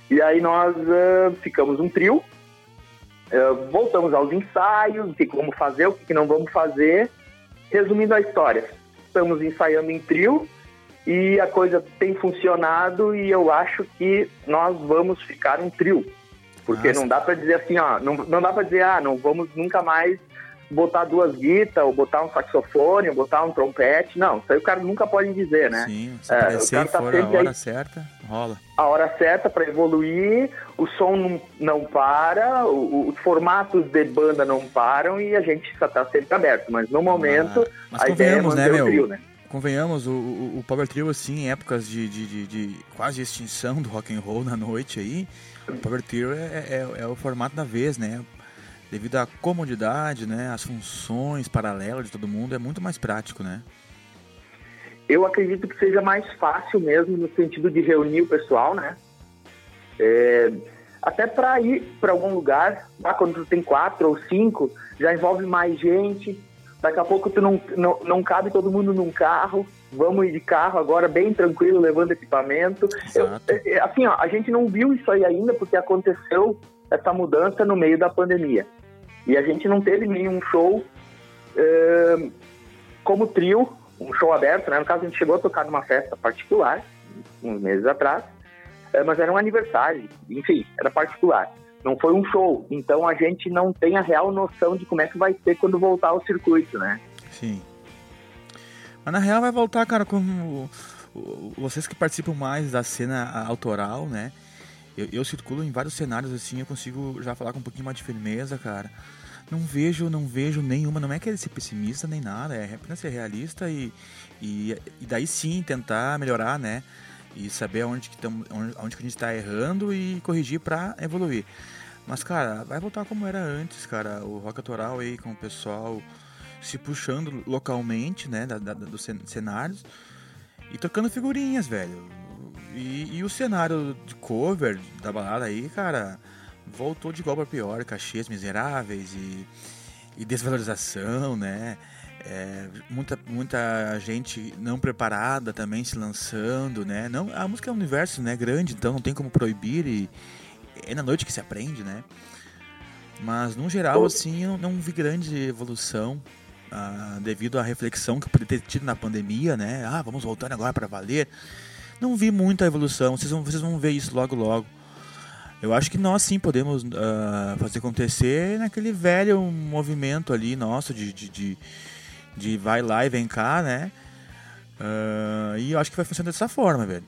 K: E aí nós ah, ficamos um trio. Ah, voltamos aos ensaios, o que vamos fazer, o que não vamos fazer. Resumindo a história, estamos ensaiando em trio e a coisa tem funcionado e eu acho que nós vamos ficar um trio. Porque
A: Nossa.
K: não dá pra dizer assim, ó, não, não dá pra dizer, ah, não vamos nunca mais botar duas guitas, ou botar um saxofone, ou botar um trompete. Não, isso aí o cara nunca pode dizer, né?
A: Sim, se
K: É, o cara tá
A: a hora
K: aí.
A: certa, rola.
K: A hora certa para evoluir, o som não, não para, o- os formatos de banda não param e a gente só tá sempre aberto. Mas no momento,
A: Ah, mas
K: a ideia é
A: convenhamos, né,
K: manter
A: meu?
K: o trio, né?
A: Convenhamos, o, o, o Power Trio, assim, em épocas de, de, de, de quase extinção do rock and roll na noite aí, o Power Trio é, é, é o formato da vez, né? Devido à comodidade, né? As funções paralelas de todo mundo, é muito mais prático, né?
K: Eu acredito que seja mais fácil mesmo no sentido de reunir o pessoal, né? É, até para ir para algum lugar, lá quando tem quatro ou cinco, já envolve mais gente. Daqui a pouco tu não, não, não cabe todo mundo num carro. Vamos ir de carro agora bem tranquilo, levando equipamento. Eu- é, é, assim, ó, a gente não viu isso aí ainda porque aconteceu essa mudança no meio da pandemia. E a gente não teve nenhum show como trio, um show aberto, né? No caso, a gente chegou a tocar numa festa particular, uns meses atrás, é, mas era um aniversário, enfim, era particular. Não foi um show, então a gente não tem a real noção de como é que vai ser quando voltar ao circuito, né?
A: Sim. Mas na real vai voltar, cara, com o- o- vocês que participam mais da cena autoral, né? Eu, eu circulo em vários cenários assim, eu consigo já falar com um pouquinho mais de firmeza, cara. Não vejo, não vejo nenhuma, não é querer ser pessimista nem nada, é apenas ser realista e, e, e daí sim tentar melhorar, né? E saber onde que, tamo, onde, onde que a gente está errando e corrigir para evoluir. Mas, cara, vai voltar como era antes, cara. O rock autoral aí com o pessoal se puxando localmente, né, da, da, dos cen- cenários e tocando figurinhas, velho. E, e o cenário de cover da balada aí, cara, voltou de igual pra pior, cachês miseráveis e, e desvalorização, né? É, muita, muita gente não preparada também se lançando, né? Não, a música é um universo né, grande, então não tem como proibir e é na noite que se aprende, né? Mas, no geral, assim, eu não vi grande evolução ah, devido à reflexão que poderia ter tido na pandemia, né? Ah, vamos voltar agora para valer. Não vi muita evolução, vocês vão, vocês vão ver isso logo logo. Eu acho que nós sim podemos ah, fazer acontecer naquele velho movimento ali nosso de, de, de, de vai lá e vem cá, né? Ah, e eu acho que vai funcionar dessa forma, velho.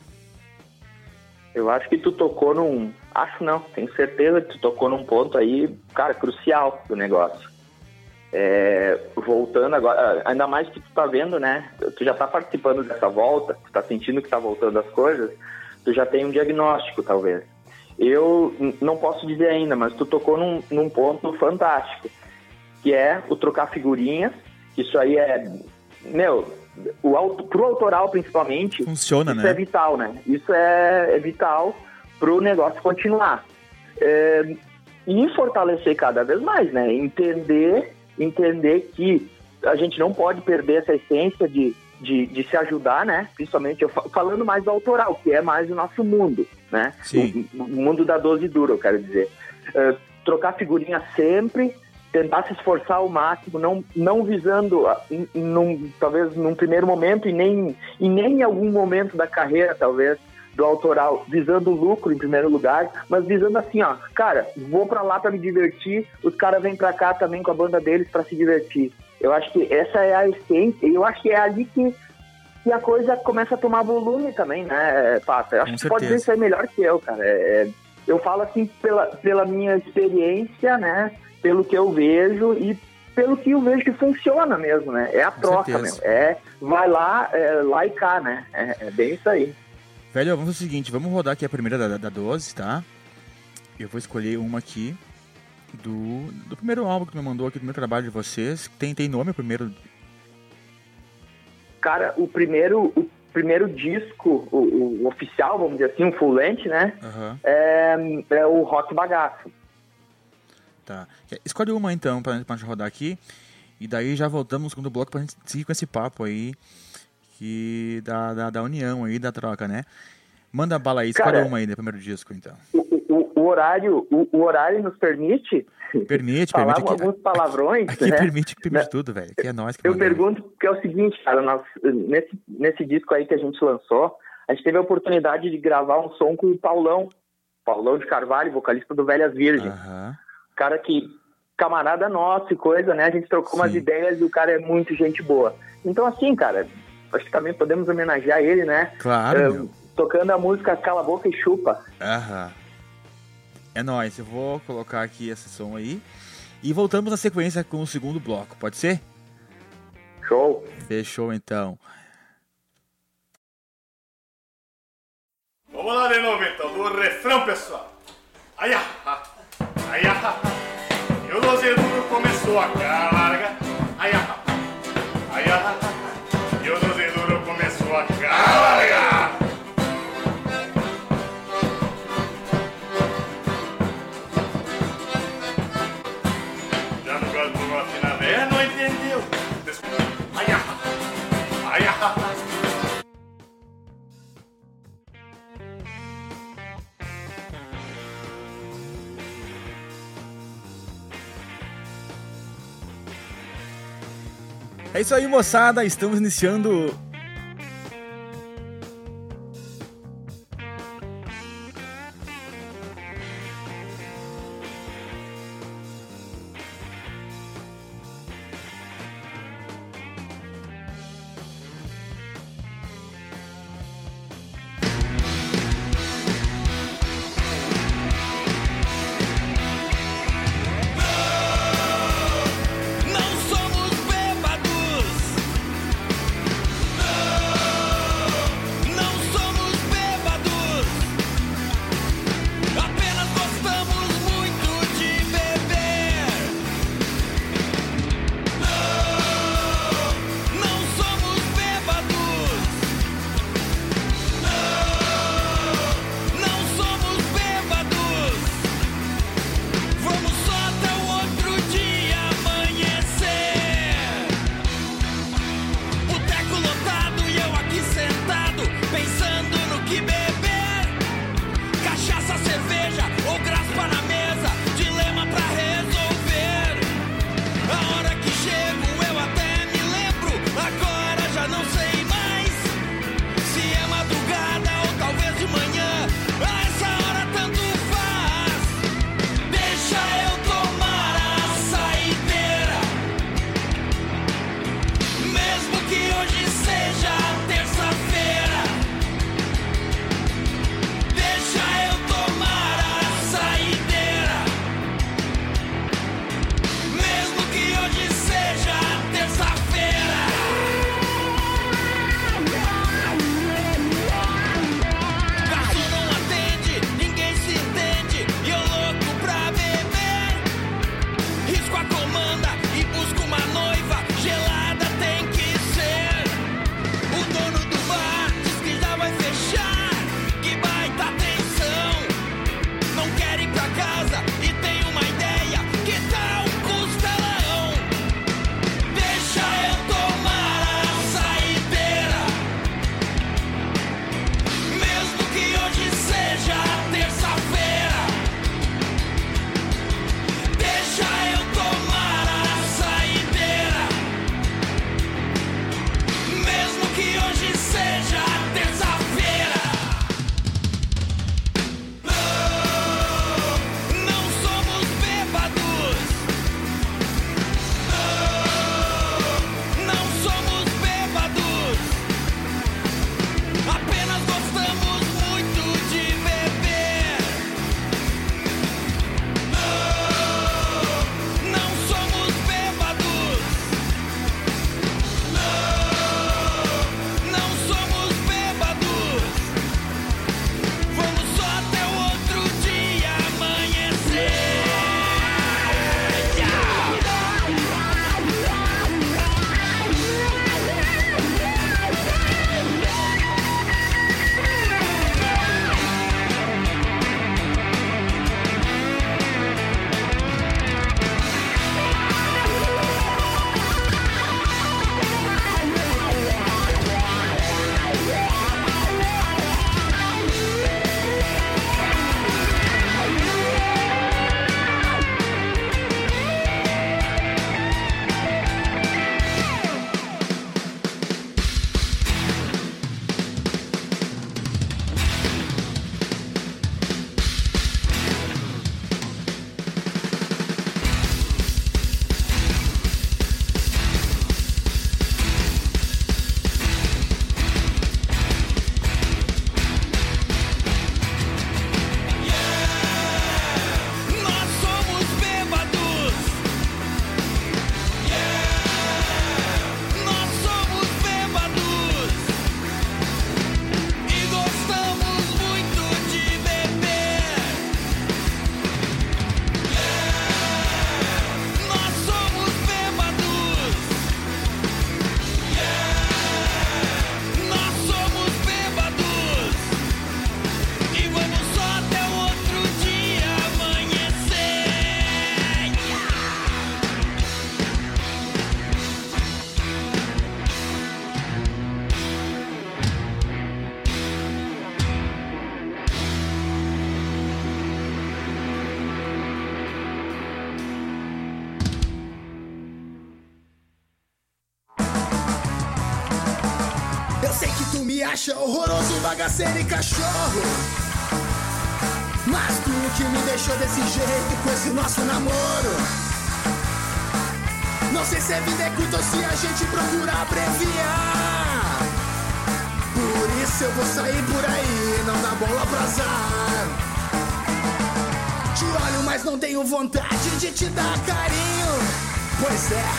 K: Eu acho que tu tocou num. Acho não, tenho certeza que tu tocou num ponto aí, cara, crucial do negócio. É, voltando agora, ainda mais que tu tá vendo, né? Tu já tá participando dessa volta, tu tá sentindo que tá voltando as coisas, tu já tem um diagnóstico, talvez. Eu não posso dizer ainda, mas tu tocou num, num ponto fantástico, que é o trocar figurinhas. Isso aí é, meu, o auto, pro autoral principalmente,
A: Funciona,
K: isso
A: né?
K: é vital, né? Isso é, é vital pro negócio continuar. É, e fortalecer cada vez mais, né? Entender, entender que a gente não pode perder essa essência de, de, de se ajudar, né? Principalmente eu fa- falando mais do autoral, que é mais o nosso mundo, né?
A: Sim.
K: O, o mundo da 12 dura, eu quero dizer. É, trocar figurinha sempre, tentar se esforçar ao máximo, não, não visando, ah, em- num- talvez num primeiro momento e nem, e nem em algum momento da carreira, talvez, do autoral, visando o lucro em primeiro lugar, mas visando assim, ó, cara, vou pra lá pra me divertir, os caras vêm pra cá também com a banda deles pra se divertir. Eu acho que essa é a essência, eu acho que é ali que, que a coisa começa a tomar volume também, né, Pata? Eu acho
A: Com
K: que tu pode
A: certeza.
K: dizer isso aí melhor que eu, cara. É- é- eu falo assim pela, pela minha experiência, né, pelo que eu vejo e pelo que eu vejo que funciona mesmo, né? É a
A: Com
K: troca, meu.
A: certeza.
K: É vai lá, é, lá e cá, né? É, é bem isso aí.
A: Velho, vamos fazer o seguinte, vamos rodar aqui a primeira da, da 12, tá? Eu vou escolher uma aqui do, do primeiro álbum que me mandou aqui, do primeiro trabalho de vocês. Tem, tem nome o primeiro?
K: Cara, o primeiro, o primeiro disco, o, o oficial, vamos dizer assim, um full length, né?
A: Aham,
K: É, é o Rock Bagaço.
A: Tá. Escolhe uma então pra, pra gente rodar aqui. E daí já voltamos no segundo bloco pra gente seguir com esse papo aí. Que da, da, da união aí, da troca, né? Manda bala aí, escolhe
K: Cara,
A: uma aí do primeiro disco então.
K: O, o- o horário, o, o horário nos permite
A: Permite,
K: falar
A: permite. Aqui,
K: alguns palavrões,
A: aqui
K: né?
A: permite, permite
K: Né?
A: tudo, velho. Aqui é nós que
K: Eu
A: mandamos.
K: pergunto porque é o seguinte, cara, nós, nesse, nesse disco aí que a gente lançou, a gente teve a oportunidade de gravar um som com o Paulão, Paulão de Carvalho, vocalista do Velhas Virgens.
A: Aham.
K: Cara que, camarada nosso e coisa, né? A gente trocou umas
A: Sim.
K: ideias e o cara é muito gente boa. Então, assim, cara, acho que também podemos homenagear ele, né?
A: Claro, meu.
K: tocando a música Cala a Boca e Chupa.
A: Aham. É nóis, eu vou colocar aqui esse som aí. E voltamos na sequência com o segundo bloco, pode ser?
K: Show!
A: Fechou então.
L: Vamos lá de novo então, do refrão, pessoal. Aí, ah, ah, aí, ah, ah. E o doze duro começou a carga. Aí, ah, ah, aí,
A: É isso aí, moçada. Estamos iniciando.
M: Bagaceiro e cachorro. Mas tu que me deixou desse jeito com esse nosso namoro. Não sei se é vida é curta ou se a gente procura abreviar. Por isso eu vou sair por aí, não dá bola pra azar. Te olho, mas não tenho vontade de te dar carinho. Pois é,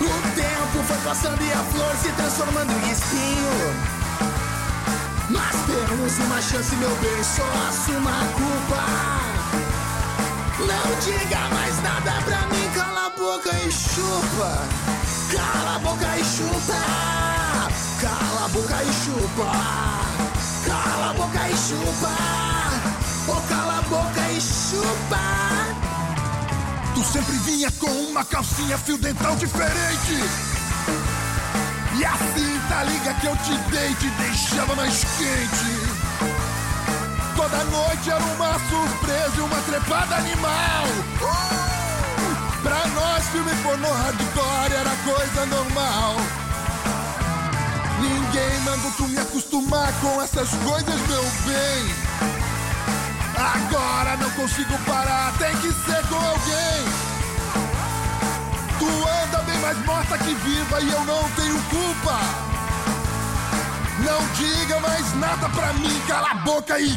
M: o tempo foi passando e a flor se transformando em espinho. Mas temos uma chance, meu bem, só assuma a culpa. Não diga mais nada pra mim, cala a boca e chupa. Cala a boca e chupa. Cala a boca e chupa. Cala a boca e chupa. Oh, cala a boca e chupa.
N: Tu sempre vinha com uma calcinha fio dental diferente. E assim tá liga que eu te dei, te deixava mais quente. Toda noite era uma surpresa e uma trepada animal. Uh! Pra nós, filme pornô hardcore era coisa normal. Ninguém mandou tu me acostumar com essas coisas, meu bem. Agora não consigo parar, tem que ser com alguém. Tu anda bem mais morta que viva e eu não tenho culpa. Não diga mais nada pra mim, cala a boca e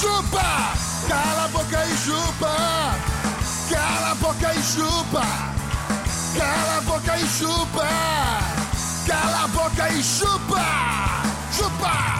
N: chupa! Cala a boca e chupa! Cala a boca e chupa! Cala a boca e chupa! Cala a boca e chupa! Chupa!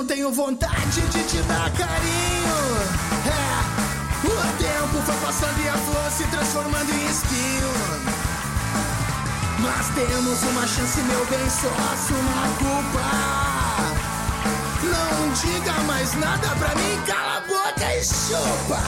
M: Não tenho vontade de te dar carinho. É, o tempo foi passando e a flor se transformando em espinho. Mas temos uma chance, meu bem, só assuma a culpa. Não diga mais nada pra mim, cala a boca e chupa.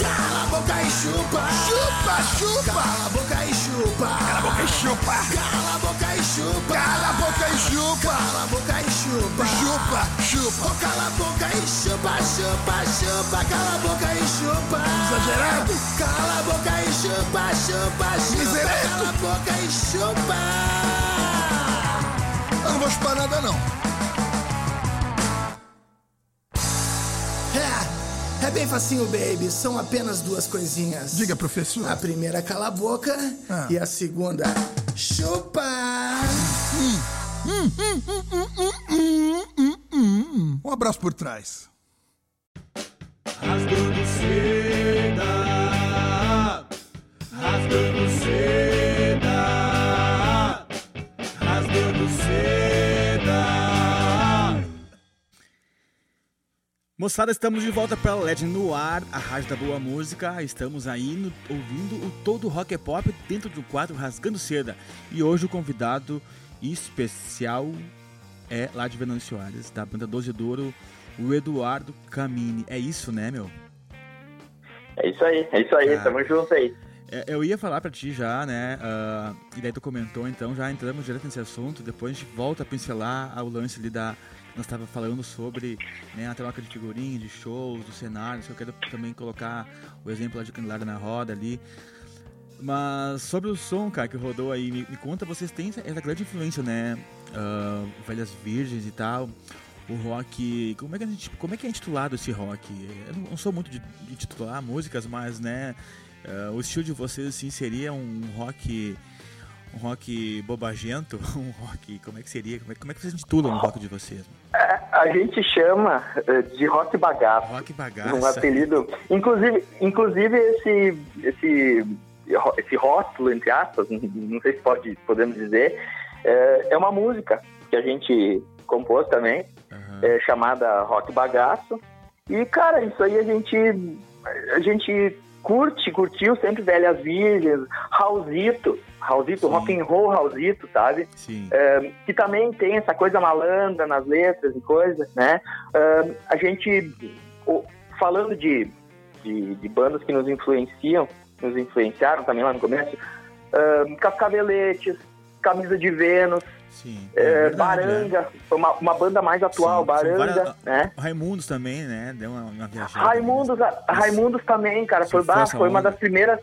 M: Cala a boca e chupa.
N: Chupa, chupa.
M: Cala a boca e chupa.
N: Cala a boca e chupa.
M: Cala a boca e chupa.
N: Cala a boca e chupa.
M: Cala a boca e chupa.
N: Chupa, chupa.
M: Oh, cala a boca e chupa, chupa, chupa, cala a boca e chupa.
N: Exagerado.
M: Cala a boca e chupa, chupa, chupa.
N: Miserento.
M: Cala a boca e chupa.
N: Eu não vou chupar nada, não.
M: É, é bem facinho, baby. São apenas duas coisinhas.
N: Diga, professor.
M: A primeira é cala a boca
N: Ah.
M: e a segunda chupa.
N: Um abraço por trás.
A: Rasgando Moçada, estamos de volta para Legend no ar, a rádio da boa música. Estamos aí no- ouvindo o todo rock e pop dentro do quadro Rasgando Seda. E hoje o convidado especial é lá de Venâncio Soares, da banda Doze Douro, o Eduardo Camini. É isso, né, meu?
K: É isso aí, é isso aí,
A: Tá.
K: tamo junto aí.
A: É, eu ia falar pra ti já, né? ah, e daí tu comentou, então já entramos direto nesse assunto. Depois a gente volta a pincelar ao lance ali da. Nós estava falando sobre né, a troca de figurinha, de shows, do cenário. Eu quero também colocar o exemplo lá de Candelária na Roda ali. Mas sobre o som, cara, que rodou aí, me, me conta, vocês têm essa, grande influência, né? Ah, Velhas Virgens e tal. O rock. Como é que a gente, como é, que é intitulado esse rock? Eu não, sou muito de, de titular músicas, mas, né? ah, o estilo de vocês, assim, seria um rock. Um rock bobagento? Um rock. Como é que seria? Como é, como é que vocês intitulam o rock de vocês?
K: A gente chama eh, de rock bagaço.
A: Rock
K: Um
A: bagaça.
K: apelido. Inclusive, inclusive esse, esse, esse rótulo, entre aspas, não sei se pode, podemos dizer, é, é uma música que a gente compôs também, é, chamada Rock Bagaço. E, cara, isso aí a gente, a gente curte, curtiu sempre Velhas Virgens, Raulzito, Raulzito, rock and roll Raulzito, sabe?
A: Sim.
K: É, que também tem essa coisa malandra nas letras e coisas, né? É, a gente, falando de, de, de bandas que nos influenciam, nos influenciaram também lá no começo, é, Cascaveletes, Camisa de Vênus,
A: Sim.
K: é,
A: verdade,
K: Baranga, foi uma, uma banda mais atual,
A: Sim,
K: Baranga,
A: várias-
K: né?
A: Raimundos também, né? Deu uma, uma viajada.
K: Raimundos, a- Raimundos também, cara, foi,
A: foi
K: bah,
A: essa
K: foi uma das primeiras.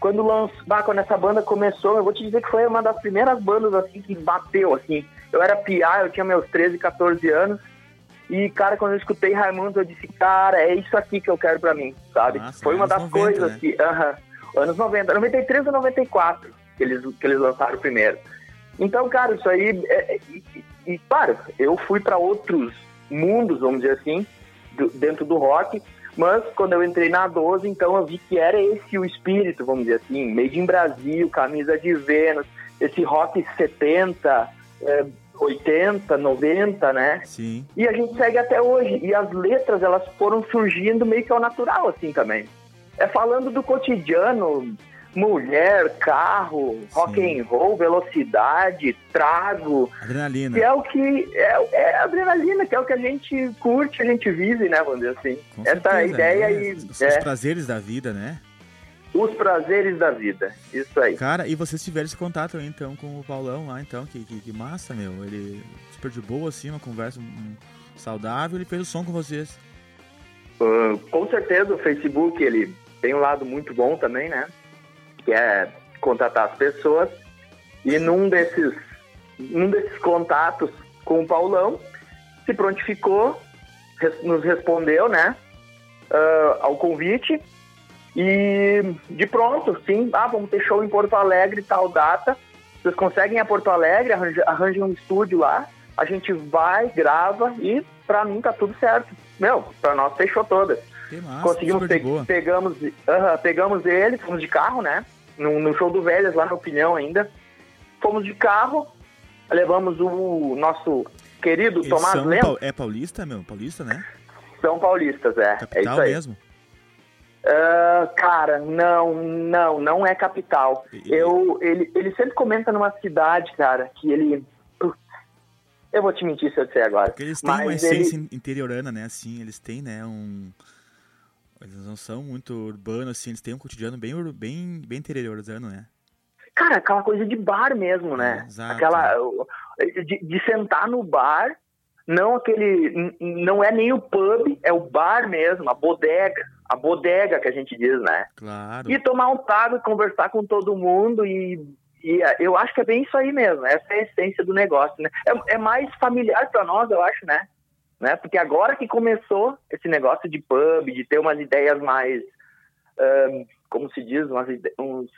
K: Quando lançou, bah, quando essa banda começou, eu vou te dizer que foi uma das primeiras bandas assim que bateu, assim. Eu era piá, eu tinha meus 13, 14 anos. E, cara, quando eu escutei Raimundos, eu disse, cara, é isso aqui que eu quero pra mim, sabe?
A: Nossa,
K: foi uma das
A: 90,
K: coisas
A: né?
K: que. aham, anos 90, 93 ou 94 que eles, que eles lançaram primeiro. Então, cara, isso aí. é- é- e, e- claro, eu fui pra outros mundos, vamos dizer assim, do- dentro do rock. Mas quando eu entrei na 12, então eu vi que era esse o espírito, vamos dizer assim, Made in Brasil, camisa de Vênus, esse rock 70, eh, 80, 90, né?
A: Sim.
K: E a gente segue até hoje. E as letras, elas foram surgindo meio que ao natural, assim, também. É falando do cotidiano, mulher, carro, rock and roll, velocidade, trago,
A: Adrenalina.
K: que é o que é, é adrenalina, que é o que a gente curte, a gente vive, né, vamos dizer assim.
A: Com
K: Essa
A: certeza,
K: ideia
A: né?
K: e
A: Os, os
K: é,
A: prazeres da vida, né?
K: os prazeres da vida. Isso aí.
A: Cara, e vocês tiveram esse contato aí, então, com o Paulão lá, então, que, que, que massa, meu. Ele super de boa, assim, uma conversa um, saudável, ele fez o som com vocês.
K: Ah, com certeza o Facebook ele tem um lado muito bom também, né? Que é contatar as pessoas. E num desses, num desses contatos com o Paulão, se prontificou, nos respondeu, né? ah, ao convite. E de pronto, sim, ah, vamos ter show em Porto Alegre, tal data. Vocês conseguem ir a Porto Alegre, arranja- arranjem um estúdio lá, a gente vai, grava e pra mim tá tudo certo. Meu, pra nós fechou todas.
A: Massa,
K: Conseguimos, pe- pegamos, aham, pegamos ele, fomos de carro, né? No, no show do Velhas, lá na Opinião ainda. Fomos de carro, levamos o nosso querido
A: Eles
K: Tomás
A: são
K: Lemos,
A: é paulista, meu? Paulista, né?
K: São Paulistas, é. é
A: Capital
K: isso aí.
A: mesmo?
K: Ah, cara, não, não, não é capital. Eu, ele, ele sempre comenta numa cidade, cara, que ele. Eu vou te mentir se eu disser agora.
A: Porque eles têm uma
K: Mas
A: essência
K: ele,
A: interiorana, né? Assim, eles têm, né? Um. Eles não são muito urbanos, assim, eles têm um cotidiano bem, bem, bem interiorzano, né?
K: cara, aquela coisa de bar mesmo, né?
A: Exato.
K: Aquela. De, de sentar no bar, não aquele. Não é nem o pub, é o bar mesmo, a bodega. A bodega que a gente diz, né?
A: Claro.
K: E tomar um trago e conversar com todo mundo e, e, eh, eu acho que é bem isso aí mesmo. Essa é a essência do negócio, né? É, é mais familiar para nós, eu acho, né? Né? Porque agora que começou esse negócio de pub, de ter umas ideias mais, ahn, como se diz, umas uns,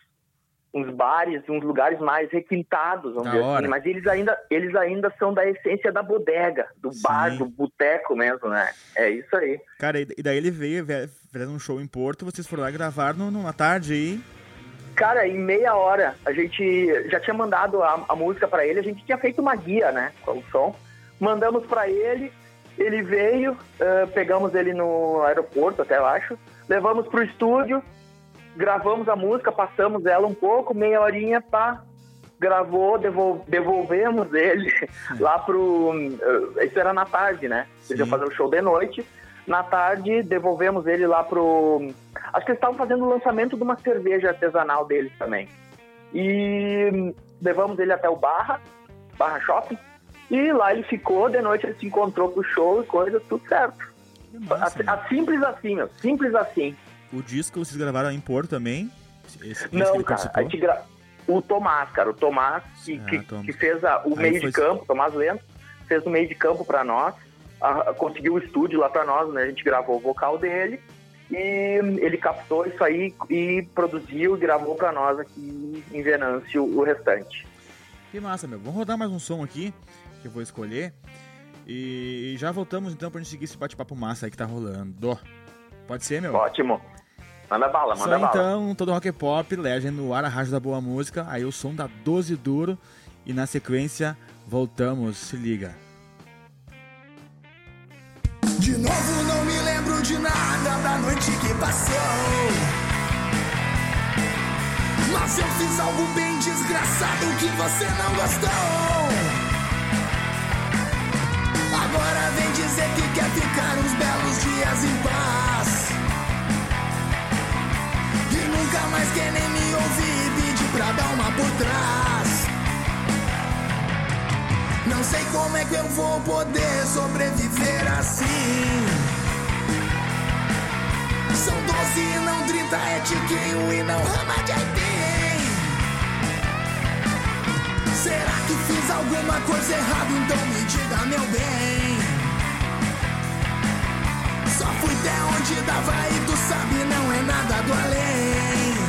K: uns bares, uns lugares mais requintados, vamos
A: Da
K: dizer
A: hora.
K: assim. Mas eles ainda, eles ainda são da essência da bodega, do bar,
A: Sim.
K: do boteco mesmo, né? É isso aí.
A: Cara, e daí ele veio, ve- fizeram um show em Porto, vocês foram lá gravar numa tarde aí.
K: Cara, em meia hora a gente já tinha mandado a, a música pra ele, a gente tinha feito uma guia, né, com o som. Mandamos pra ele, ele veio, ah, pegamos ele no aeroporto, até eu acho, levamos pro estúdio, gravamos a música, passamos ela um pouco, meia horinha, pá, gravou, devol- devolvemos ele lá pro. ah, isso era na tarde, né? Eles iam fazer o show de noite. Na tarde, devolvemos ele lá pro. Acho que eles estavam fazendo o lançamento de uma cerveja artesanal deles também. E hum, levamos ele até o Barra, Barra Shopping. E lá ele ficou, de noite ele se encontrou pro show e coisa, tudo certo.
A: Massa,
K: A-
A: meu.
K: a- simples assim, meu. Simples assim.
A: O disco vocês gravaram em Porto também? Esse,
K: Não, cara, a gente gra... O Tomás, cara, o Tomás que,
A: Ah,
K: que,
A: Tom.
K: que fez a- o
A: Aí
K: meio
A: foi-
K: de campo, Tomás Lento, fez o meio de campo pra nós, a- conseguiu o estúdio lá pra nós, né? A gente gravou o vocal dele e ele captou isso aí e produziu e gravou pra nós aqui em Venâncio o restante.
A: Que massa, meu. Vamos rodar mais um som aqui, que eu vou escolher. E já voltamos então pra gente seguir esse bate-papo massa aí que tá rolando. Pode ser, meu?
K: Ótimo. Manda bala,
A: Só
K: manda bala.
A: então, todo rock and pop, Legend no ar, a rádio da boa música, aí o som da 12 duro e na sequência voltamos, se liga.
M: De novo não me lembro de nada da noite que passou. Mas eu fiz algo bem desgraçado que você não gostou. Ficar uns belos dias em paz. E nunca mais quer nem me ouvir pedir pra dar uma por trás. Não sei como é que eu vou poder sobreviver assim. São 12 e não 30, é tiquinho e não rama de aipim. Será que fiz alguma coisa errada? Então me diga, meu bem. Fui até onde dava e tu sabe, não é nada do além.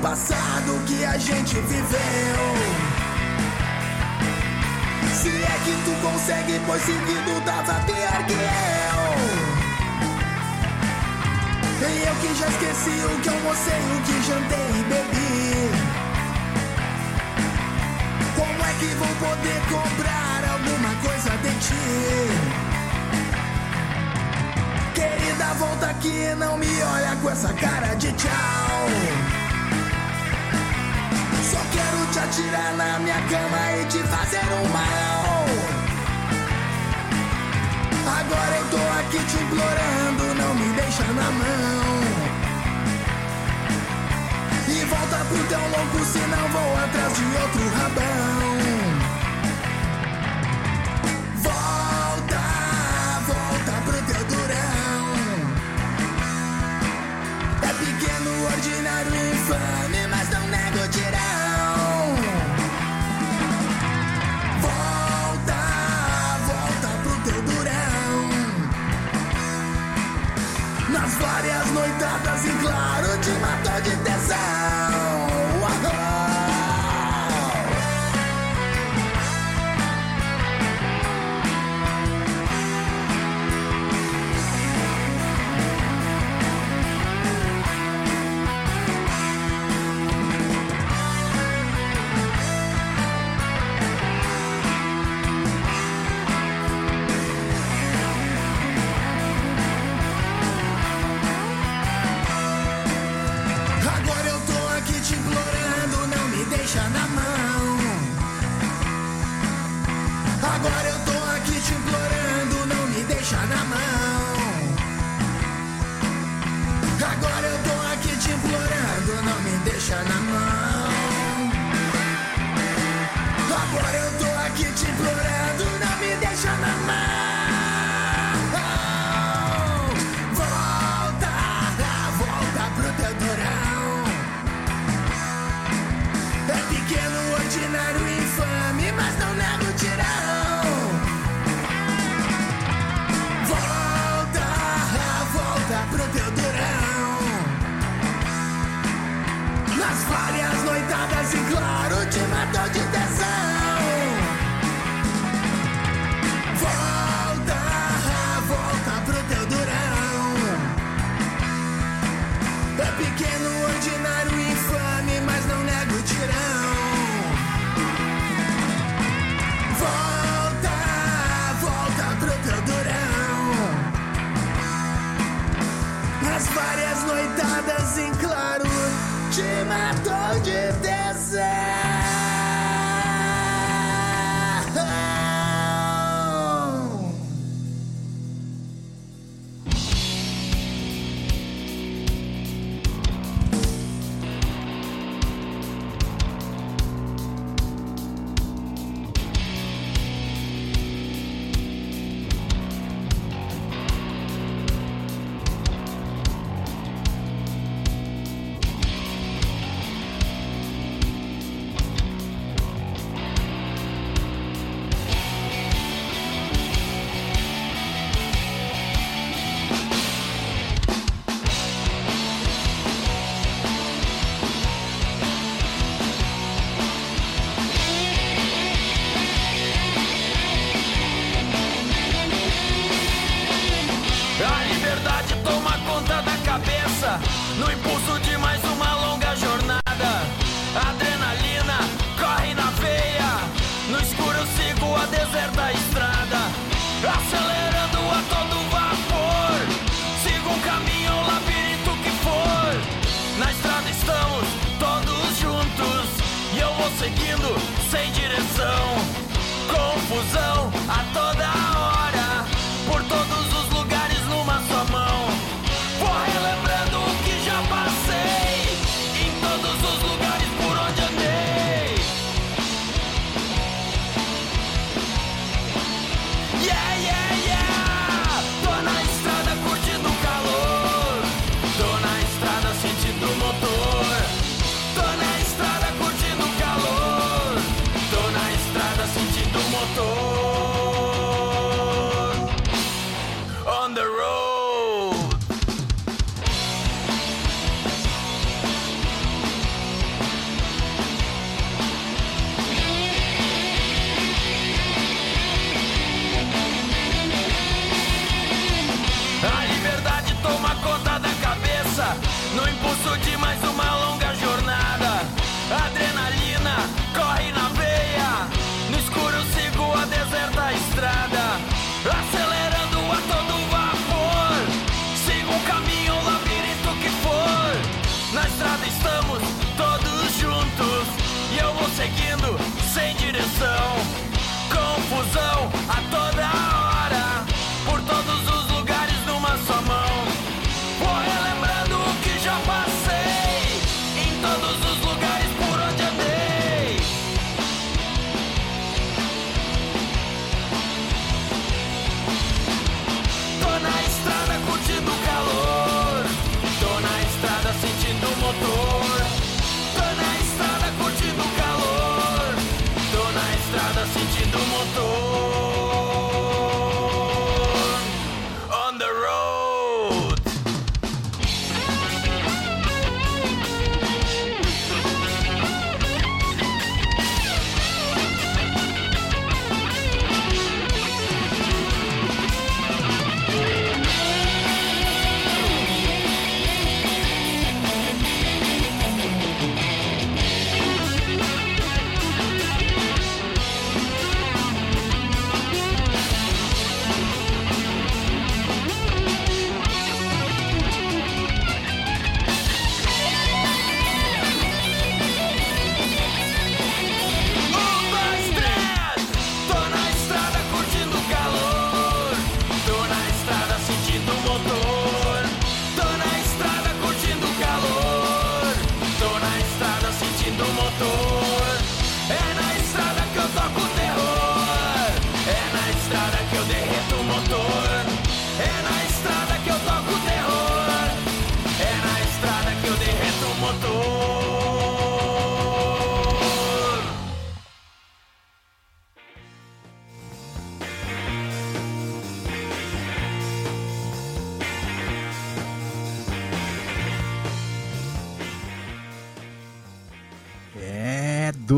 M: Passado que a gente viveu. Se é que tu consegue, pois seguido tava pior que eu. E eu que já esqueci o que almocei, o que jantei e bebi. Como é que vou poder comprar alguma coisa de ti? Querida, volta aqui, não me olha com essa cara de tchau. Te atirar na minha cama e te fazer um mal. Agora eu tô aqui te implorando, não me deixa na mão. E volta pro teu louco, senão vou atrás de outro rabão. Volta, volta pro teu durão. É pequeno, ordinário, infame, várias noitadas em claro te matou de tesão.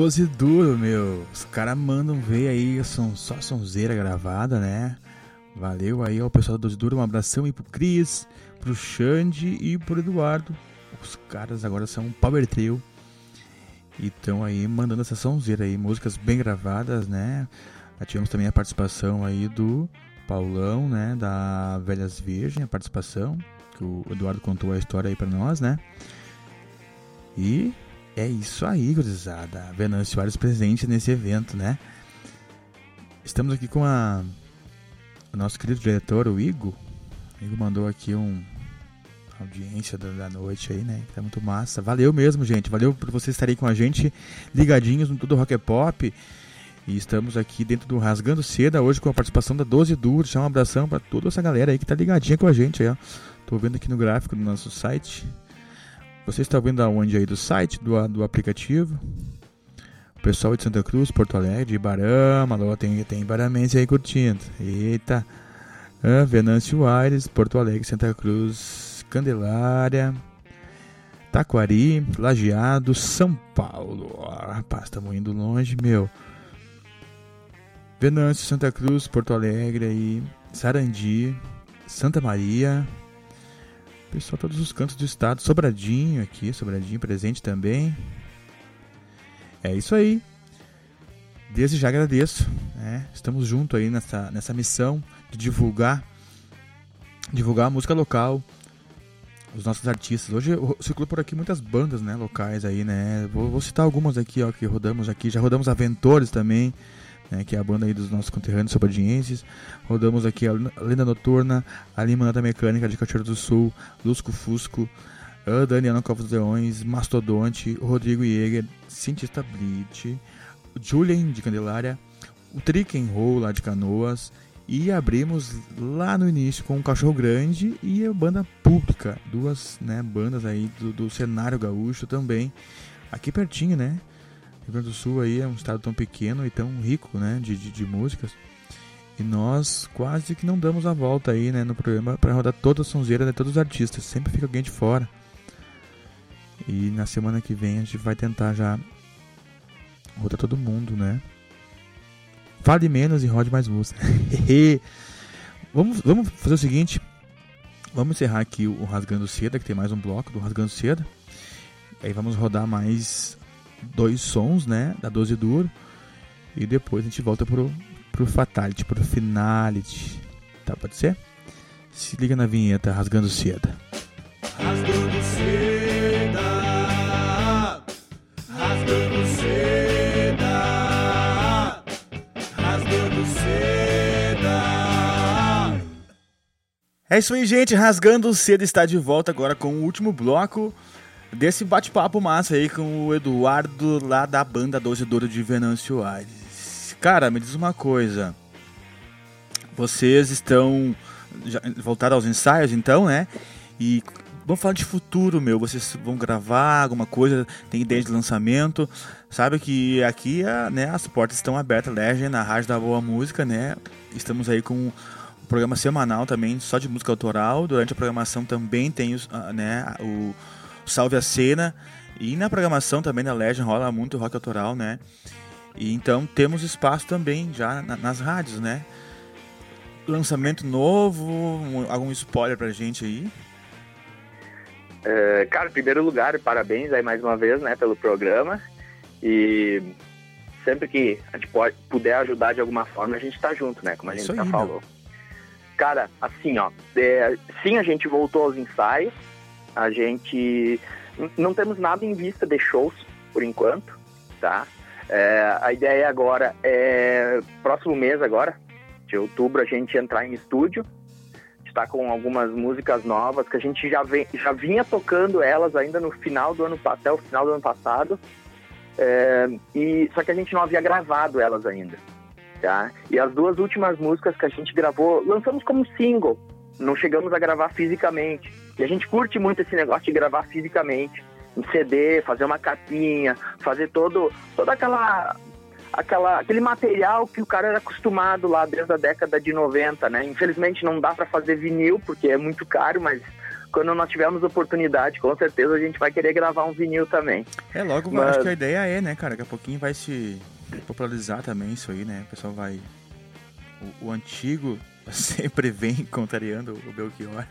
M: É,
A: 12 duro, meu. Os caras mandam ver aí, são só sonzeira gravada, né? Valeu aí ao pessoal do 12 duro, um abração aí pro Cris, pro Xande e pro Eduardo. Os caras agora são um Power Trio. E estão aí mandando essa sonzeira aí, músicas bem gravadas, né? Tivemos também a participação aí do Paulão, né? Da Velhas Virgem, a participação. Que o Eduardo contou a história aí pra nós, né? E é isso aí, gurizada. Venâncio Soares presente nesse evento, né? Estamos aqui com a, o nosso querido diretor, o Igor. O Igor mandou aqui um audiência da, noite aí, né? Tá muito massa. Valeu mesmo, gente. Valeu por vocês estarem com a gente ligadinhos no Tudo Rock é Pop. E estamos aqui dentro do Rasgando Seda hoje com a participação da 12 Duro. Deixar um abração para toda essa galera aí que tá ligadinha com a gente aí, ó. Tô vendo aqui no gráfico do nosso site. Você está vendo aonde aí? Do site, do, do aplicativo? O pessoal de Santa Cruz, Porto Alegre, de Ibarama, alô, tem, tem Ibaramense aí curtindo. Eita! Ah, Venâncio Aires, Porto Alegre, Santa Cruz, Candelária, Taquari, Lajeado, São Paulo. Ah, rapaz, estamos indo longe, meu. Venâncio, Santa Cruz, Porto Alegre aí, Sarandi, Santa Maria, Pessoal, todos os cantos do estado. Sobradinho aqui, Sobradinho presente também. É isso aí. Desde já agradeço. né? Estamos juntos aí nessa, nessa missão de divulgar divulgar a música local, os nossos artistas. Hoje circulou por aqui muitas bandas né, locais aí, né? Vou, vou citar algumas aqui, ó, que rodamos aqui. Já rodamos Aventores também, né, que é a banda aí dos nossos conterrâneos sobradinhenses. Rodamos aqui a Lenda Noturna, a Limonada Mecânica de Cachoeiro do Sul, Lusco Fusco, a Daniela Covos Leões, Mastodonte, Rodrigo Jäger, Cientista Blitz, Julian de Candelária, o Trick and Roll lá de Canoas e abrimos lá no início com o Cachorro Grande e a banda pública, duas né, bandas aí do, do cenário gaúcho também, aqui pertinho, né? Rio Grande do Sul aí é um estado tão pequeno e tão rico, né, de, de, de músicas. E nós quase que não damos a volta aí, né, no programa para rodar toda a sonzeira de todos os artistas. Sempre fica alguém de fora. E na semana que vem a gente vai tentar já rodar todo mundo, né? Fale menos e rode mais música. vamos, vamos fazer o seguinte. Vamos encerrar aqui o Rasgando Seda, que tem mais um bloco do Rasgando Seda. Aí vamos rodar mais dois sons, né? Da 12 duro. E depois a gente volta pro, pro Fatality, pro Finality. Tá, pode ser? Se liga na vinheta Rasgando Seda.
B: Rasgando seda, rasgando seda, rasgando seda.
A: É isso aí, gente. Rasgando Cedo está de volta agora com o último bloco desse bate-papo massa aí com o Eduardo lá da banda Doze Douro de Venâncio Aires. Cara, me diz uma coisa. Vocês estão já aos ensaios, então, né? E vamos falar de futuro, meu. Vocês vão gravar alguma coisa? Tem ideia de lançamento? Sabe que aqui, a- né, as portas estão abertas. Legend, na Rádio da Boa Música, né? Estamos aí com um programa semanal também, só de música autoral. Durante a programação também tem os, ah, né, o Salve a Cena. E na programação também da Legend rola muito rock autoral, né? E então temos espaço também já na- nas rádios, né? Lançamento novo, um- algum spoiler pra gente aí?
K: É, cara, em primeiro lugar, parabéns aí mais uma vez, né, pelo programa. E sempre que a gente pode, puder ajudar de alguma forma, a gente tá junto, né, como a gente
A: Isso
K: já
A: aí,
K: falou. Cara, assim, ó, é, sim, a gente voltou aos ensaios, a gente não temos nada em vista de shows por enquanto, tá? É, a ideia agora é próximo mês agora, de outubro, a gente entrar em estúdio está com algumas músicas novas que a gente já, vem, já vinha tocando elas ainda no final do ano até o final do ano passado. É, e só que a gente não havia gravado elas ainda, tá? E as duas últimas músicas que a gente gravou, lançamos como single. Não chegamos a gravar fisicamente. E a gente curte muito esse negócio de gravar fisicamente, em CD, fazer uma capinha, fazer todo toda aquela aquela, aquele material que o cara era acostumado lá desde a década de 90, né? Infelizmente não dá para fazer vinil porque é muito caro, mas quando nós tivermos oportunidade, com certeza a gente vai querer gravar um vinil também.
A: É, logo,
K: Mas-
A: acho que a ideia é, né, cara? Daqui a pouquinho vai se popularizar também isso aí, né? O pessoal vai. O, o antigo sempre vem contrariando o Belchior.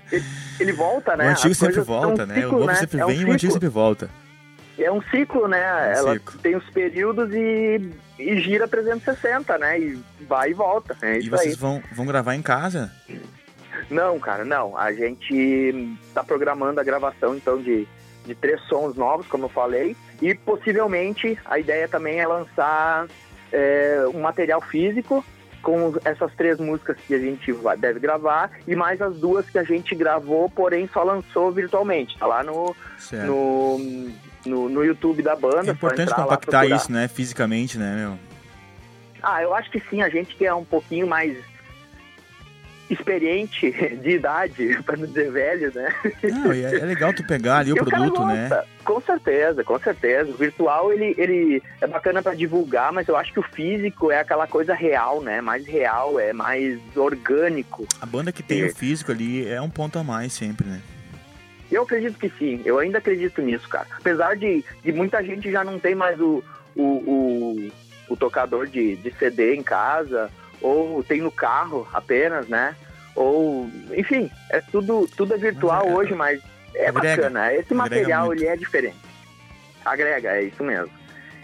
K: Ele volta, né?
A: O antigo sempre volta,
K: um
A: né?
K: ciclo,
A: o novo
K: né?
A: sempre
K: É um
A: vem e o antigo sempre volta.
K: É um ciclo, né?
A: É um
K: Ela
A: ciclo.
K: tem os períodos e, e gira 360, né? E vai e volta. É
A: E vocês
K: aí.
A: vão, vão gravar em casa?
K: Não, cara, não. A gente tá programando a gravação, então, de, de três sons novos, como eu falei. E possivelmente a ideia também é lançar é, um material físico com essas três músicas que a gente vai- deve gravar e mais as duas que a gente gravou, porém só lançou virtualmente. Tá lá no, no, no, no YouTube da banda.
A: É importante
K: lá,
A: compactar
K: procurar.
A: isso, né? Fisicamente, né, meu?
K: Ah, eu acho que sim, a gente que é um pouquinho mais experiente de idade, para não dizer velho, né?
A: Não, e é, é legal tu pegar ali o produto, né?
K: Com certeza, com certeza. O virtual, ele, ele é bacana para divulgar, mas eu acho que o físico é aquela coisa real, né? Mais real, é mais orgânico.
A: A banda que tem o físico ali é um ponto a mais sempre, né?
K: Eu acredito que sim, eu ainda acredito nisso, cara. Apesar de, de muita gente já não tem mais o, o, o, o tocador de, de CD em casa, ou tem no carro apenas, né? Ou, enfim, é tudo, tudo é virtual hoje, mas É
A: Agrega.
K: bacana. Esse material ele é diferente. Agrega, é isso mesmo.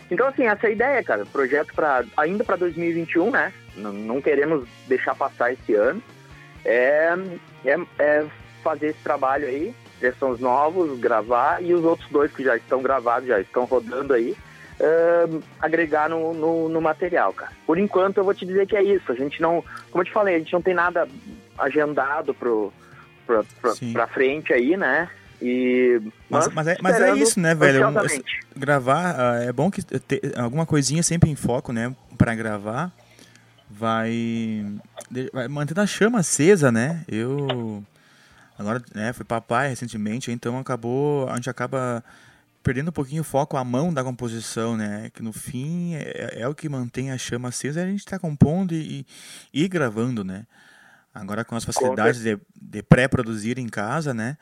K: Então, assim, essa é a ideia, cara. Projeto para ainda para 2021, né? Não, não queremos deixar passar esse ano. É, é, é fazer esse trabalho aí, versões novos, gravar e os outros dois que já estão gravados, já estão rodando aí, ahn, agregar no, no, no material, cara. Por enquanto, eu vou te dizer que é isso. A gente não, como eu te falei, a gente não tem nada agendado pro, pro, pro, pra frente aí, né? E,
A: Mas, mas, é, mas é isso, né, velho? Gravar, ah, é bom que ter alguma coisinha sempre em foco, né? Pra gravar. Vai, vai mantendo a chama acesa, né? Eu agora, né, fui papai recentemente, então acabou, a gente acaba perdendo um pouquinho o foco, a mão da composição, né? Que no fim é, é o que mantém a chama acesa, a gente tá compondo e, e, e gravando, né? Agora com as facilidades de, de pré-produzir em casa, né?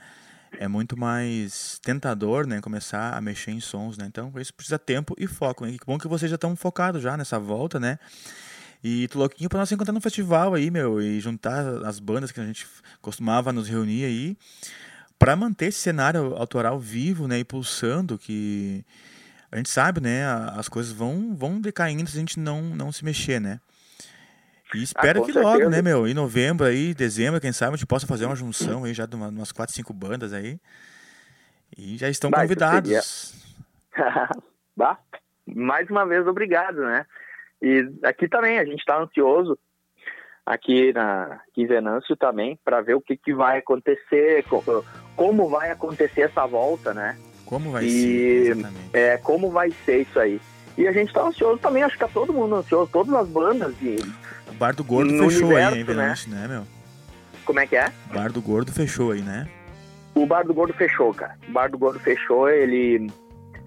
A: É muito mais tentador, né? Começar a mexer em sons, né? Então, isso precisa tempo e foco, né? Que bom que vocês já estão focados já nessa volta, né? E tô louquinho pra nós se encontrar no festival aí, meu, e juntar as bandas que a gente costumava nos reunir aí, pra manter esse cenário autoral vivo, né? E pulsando, que a gente sabe, né? As coisas vão, vão decaindo se a gente não, não se mexer, né? E espero
K: Ah,
A: que logo,
K: certeza.
A: né, meu? Em novembro aí, dezembro, quem sabe a gente possa fazer uma junção aí já de uma- umas quatro, cinco bandas aí. E já estão
K: Bah,
A: convidados.
K: Bah, mais uma vez, obrigado, né? E aqui também, a gente está ansioso, aqui, na, aqui em Venâncio também, para ver o que, que vai acontecer, co- como vai acontecer essa volta, né?
A: Como vai
K: E-
A: ser? Exatamente.
K: É, como vai ser isso aí. E a gente tá ansioso também, acho que tá todo mundo ansioso, todas as bandas. E
A: O Bar do Gordo fechou aí,
K: universo,
A: hein, Venâncio, né, meu?
K: como é que é?
A: O Bar do Gordo fechou aí, né?
K: O Bar do Gordo fechou, cara. O Bar do Gordo fechou, ele.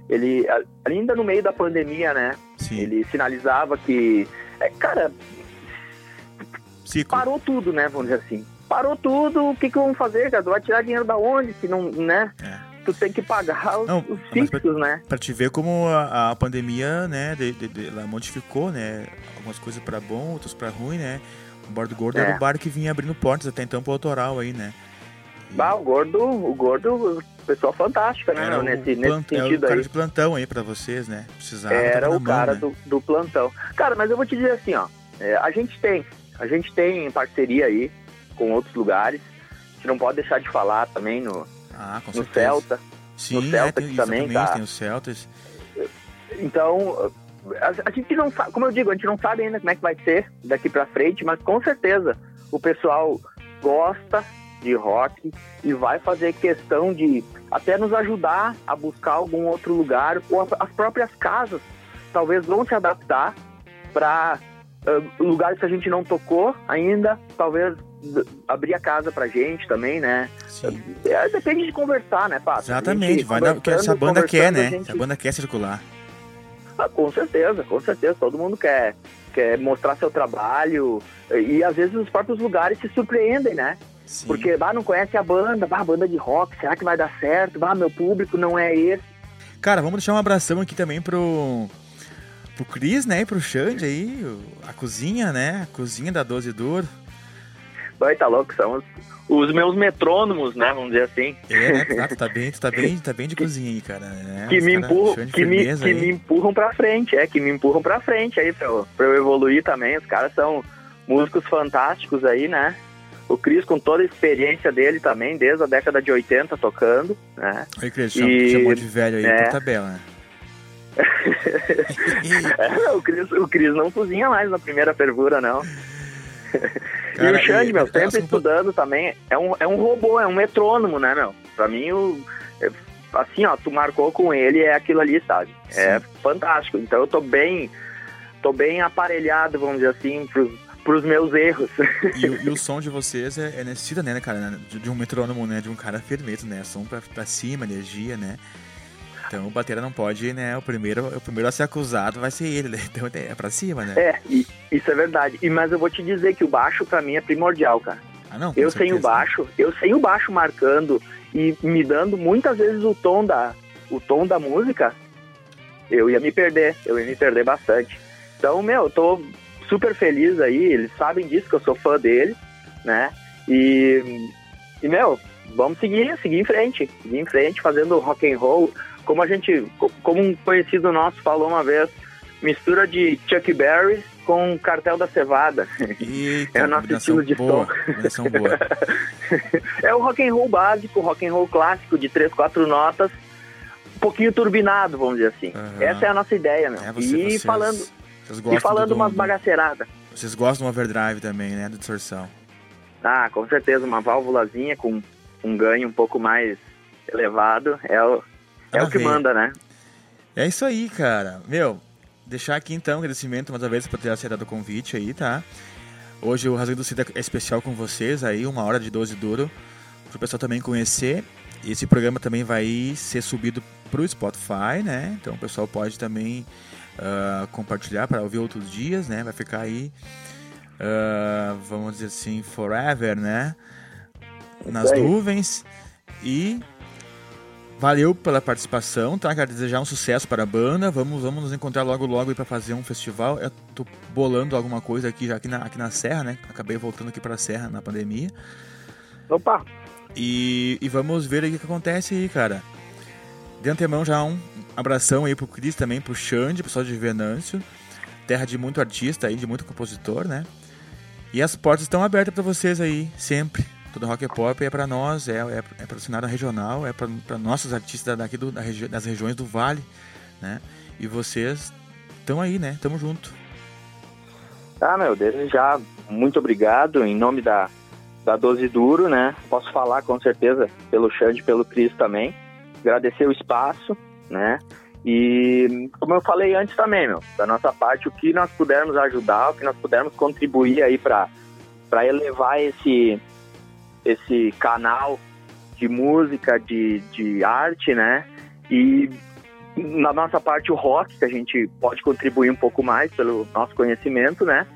K: Ele, ainda no meio da pandemia, né?
A: Sim.
K: Ele sinalizava que. é, cara,
A: Ciclo.
K: parou tudo, né? Vamos dizer assim. Parou tudo, o que, que vamos fazer, cara? Tu vai tirar dinheiro da onde? Se não, né? Tu tem que pagar os,
A: Não,
K: os fixos, né?
A: Pra te ver como a, a pandemia, né, de, de- de- ela modificou, né, algumas coisas pra bom, outras pra ruim, né? O Bar do Gordo
K: É.
A: era o bar que vinha abrindo portas até então pro autoral aí, né?
K: Bah, o gordo, o gordo, pessoa fantástica, né?
A: Era o,
K: nesse, nesse
A: plant- era o
K: sentido
A: cara
K: aí.
A: de plantão aí pra vocês, né? Precisava.
K: Era o
A: mão,
K: cara
A: né?
K: do, do plantão. Cara, mas eu vou te dizer assim, ó. é, a gente tem, a gente tem parceria aí com outros lugares. A gente não pode deixar de falar também no,
A: Ah,
K: no. Celta.
A: Sim,
K: no Celta
A: é, tem,
K: também tá.
A: tem os Celtas.
K: Então, a, a gente não sabe, como eu digo, a gente não sabe ainda como é que vai ser daqui pra frente, mas com certeza o pessoal gosta de rock e vai fazer questão de até nos ajudar a buscar algum outro lugar ou as próprias casas talvez vão se adaptar para lugares que a gente não tocou ainda, talvez abrir a casa pra gente também, né?
A: Sim.
K: É, depende de conversar, né, Pato?
A: Exatamente, vai dar o que essa banda quer, né?
K: a gente-
A: a banda quer circular.
K: ah, com certeza, com certeza. Todo mundo quer, quer mostrar seu trabalho. E às vezes os próprios lugares se surpreendem, né? Porque, bah, não conhece a banda, bah, banda de rock, será que vai dar certo? Bah, meu público não é esse.
A: Cara, vamos deixar um abração aqui também pro. Pro Cris, né? E pro Xande aí, a cozinha, né? A cozinha da 12 Duro.
K: Vai, tá louco, são os, os meus metrônomos, né? Vamos dizer assim.
A: É, né? Tu tá, tu tá bem, tu tá bem, tá bem de cozinha aí, cara. né?
K: que me
A: cara
K: empurram, que me, que
A: aí.
K: me empurram pra frente, é, que me empurram pra frente aí pra eu, pra eu evoluir também. Os caras são músicos fantásticos aí, né? O Cris com toda a experiência dele também, desde a década de 80 tocando, né?
A: Aí, Cris, chamou,
K: E-
A: chamou de velho aí
K: é.
A: por tabela, né?
K: É, o, Cris, o Cris não cozinha mais na primeira fervura, não.
A: Cara,
K: e o Xande, meu,
A: é,
K: sempre estudando também. É um, é um robô, é um metrônomo, né, meu? Pra mim, o, é- assim, ó, tu marcou com ele, é aquilo ali, sabe? É fantástico. Então eu tô bem, tô bem aparelhado, vamos dizer assim, pros, pros meus erros.
A: E, o- e o som de vocês é, é necessita, né, cara? né, De, de um metrônomo, né? De um cara firmeza, né? Som pra, pra cima, energia, né? Então o batera não pode, né? O primeiro, o primeiro a ser acusado vai ser ele, né? Então é pra cima, né?
K: É, e- isso é verdade. E, mas eu vou te dizer que o baixo, pra mim, é primordial, cara.
A: Ah, não,
K: eu sem o baixo, eu sem o baixo marcando e me dando muitas vezes o tom da, o tom da música, eu ia me perder, eu ia me perder bastante. Então, meu, eu tô super feliz aí, eles sabem disso que eu sou fã deles, né? E, e meu, vamos seguir, seguir em frente, seguir em frente, fazendo rock and roll, como a gente, co- como um conhecido nosso falou uma vez, mistura de Chuck Berry com Cartel da Cevada.
A: Eita,
K: é o nosso estilo de
A: boa,
K: som.
A: boa.
K: é o rock and roll básico, rock and roll clássico de três, quatro notas, um pouquinho turbinado, vamos dizer assim.
A: Aham.
K: Essa é a nossa ideia, meu.
A: É, você-
K: e
A: vocês-
K: falando,
A: vocês
K: e falando
A: do-
K: umas bagaceiradas.
A: Vocês gostam do overdrive também, né? Do distorção.
K: Ah, com certeza, uma válvulazinha com um ganho um pouco mais elevado é o, é o que manda, né?
A: É isso aí, cara. Meu, deixar aqui então um agradecimento mais uma vez por ter aceitado o convite aí, tá? Hoje o Rasgando do Cida é especial com vocês aí, uma hora de 12 duro, pro pessoal também conhecer. Esse programa também vai ser subido pro Spotify, né? Então o pessoal pode também ah, compartilhar para ouvir outros dias, né? Vai ficar aí, ah, vamos dizer assim, forever, né? Nas
K: Isso aí.
A: nuvens. E Valeu pela participação, tá? Quero desejar um sucesso para a banda. Vamos, vamos nos encontrar logo logo aí para fazer um festival. Eu tô bolando alguma coisa aqui já aqui na, aqui na Serra, né? Acabei voltando aqui para a Serra na pandemia.
K: Opa!
A: E, e vamos ver aí o que acontece aí, cara. De antemão já um abração aí pro Cris também, pro Xande, pessoal de Venâncio. Terra de muito artista aí, de muito compositor, né? E as portas estão abertas para vocês aí, sempre. Todo rock e pop é para nós, é, é, é para o cenário regional, é para nossos artistas daqui do, da regi das regiões do Vale, né? E vocês estão aí, né? Tamo junto.
K: Tá, meu, desde já, muito obrigado em nome da, da Doze Duro, né? Posso falar com certeza pelo Xande pelo Cris também. Agradecer o espaço, né? E como eu falei antes também, meu, da nossa parte, o que nós pudermos ajudar, o que nós pudermos contribuir aí para elevar esse esse canal de música, de, de arte, né? E na nossa parte o rock, que a gente pode contribuir um pouco mais pelo nosso conhecimento, né?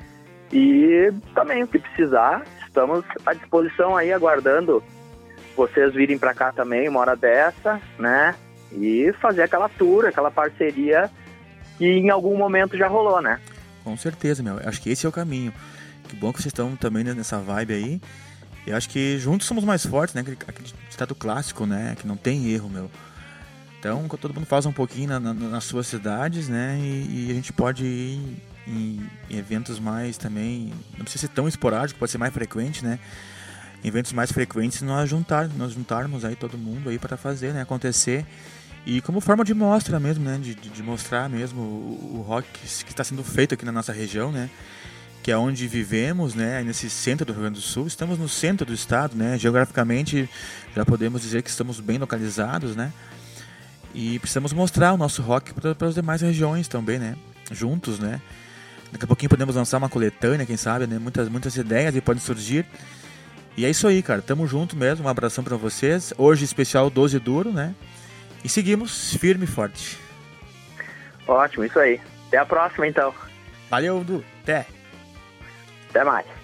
K: E também o que precisar, estamos à disposição aí, aguardando vocês virem para cá também uma hora dessa, né? E fazer aquela tour, aquela parceria que em algum momento já rolou, né?
A: Com certeza, meu. Acho que esse é o caminho. Que bom que vocês estão também nessa vibe aí. Eu acho que juntos somos mais fortes, né? Aquele, aquele ditado clássico, né? Que não tem erro, meu. Então, todo mundo faz um pouquinho na- na- nas suas cidades, né? E, e a gente pode ir em, em eventos mais também. Não precisa ser tão esporádico, pode ser mais frequente, né? Em eventos mais frequentes, nós juntar, nós juntarmos aí todo mundo aí para fazer, né? Acontecer. E como forma de mostra mesmo, né? De, de, de mostrar mesmo o, o rock que está sendo feito aqui na nossa região, né? Que é onde vivemos, né, nesse centro do Rio Grande do Sul. Estamos no centro do estado, né, geograficamente já podemos dizer que estamos bem localizados, né, e precisamos mostrar o nosso rock para as demais regiões também, né, juntos, né. Daqui a pouquinho podemos lançar uma coletânea, quem sabe, né, muitas, muitas ideias podem surgir. E é isso aí, cara, tamo junto mesmo, um abração para vocês. Hoje especial 12 duro, né, e seguimos firme e forte.
K: Ótimo, isso aí. Até a próxima, então.
A: Valeu, Du. Até.
K: Até mais.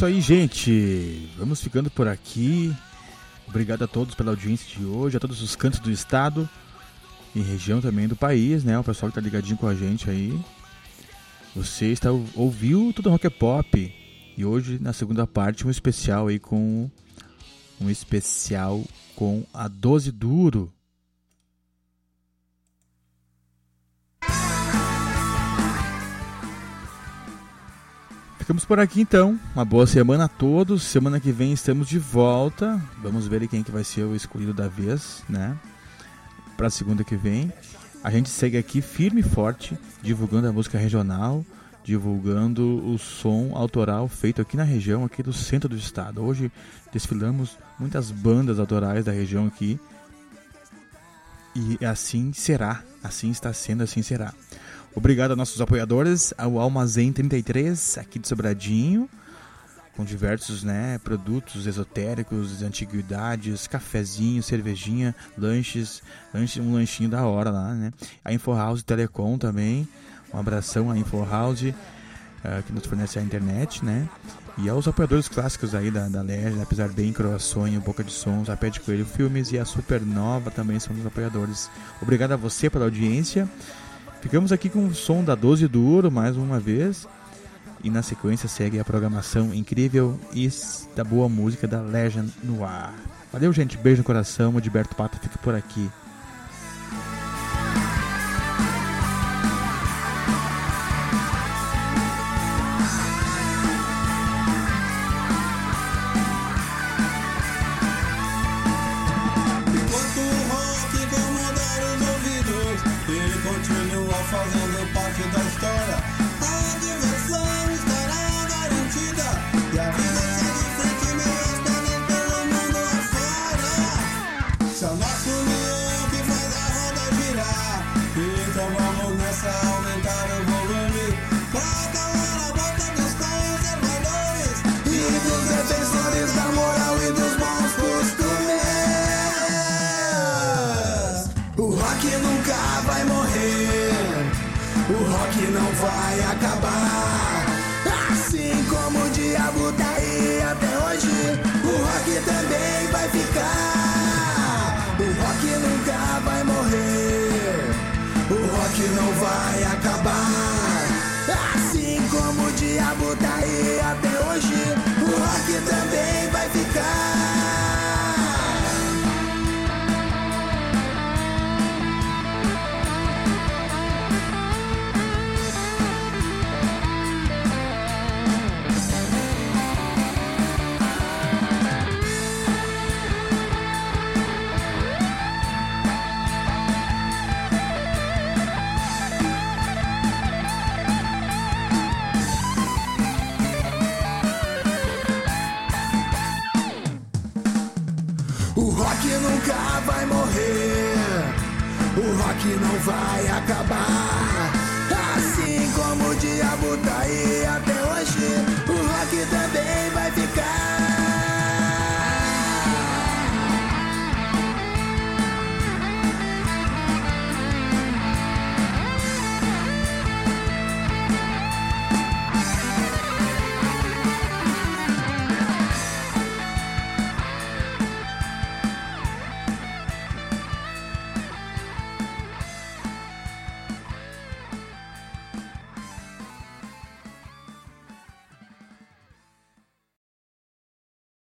A: Isso aí, gente. Vamos ficando por aqui. Obrigado a todos pela audiência de hoje, a todos os cantos do estado e região também do país, né? O pessoal que tá ligadinho com a gente aí. Você está ouviu tudo rock é pop e hoje na segunda parte um especial aí com um especial com a 12 duro. Ficamos por aqui então. Uma boa semana a todos. Semana que vem estamos de volta. Vamos ver quem que vai ser o escolhido da vez, né? Para segunda que vem. A gente segue aqui firme e forte, divulgando a música regional, divulgando o som autoral feito aqui na região, aqui do centro do estado. Hoje desfilamos muitas bandas autorais da região aqui. E assim será, assim está sendo, assim será. Obrigado aos nossos apoiadores, ao Almazém 33, aqui de Sobradinho, com diversos né, produtos esotéricos, antiguidades, cafezinho, cervejinha, lanches, lanche, um lanchinho da hora lá, né? A Info House Telecom também, um abração à Info House, uh, que nos fornece a internet, né? E aos apoiadores clássicos aí da, da Legend, apesar bem Croaçonho, Boca de Sons, a Pé de Coelho Filmes e a Supernova também são os apoiadores. Obrigado a você pela audiência. Ficamos aqui com o som da 12 Duro mais uma vez. E na sequência segue a programação incrível e da boa música da Legend no ar. Valeu, gente. Beijo no coração. O Gilberto Pata fica por aqui.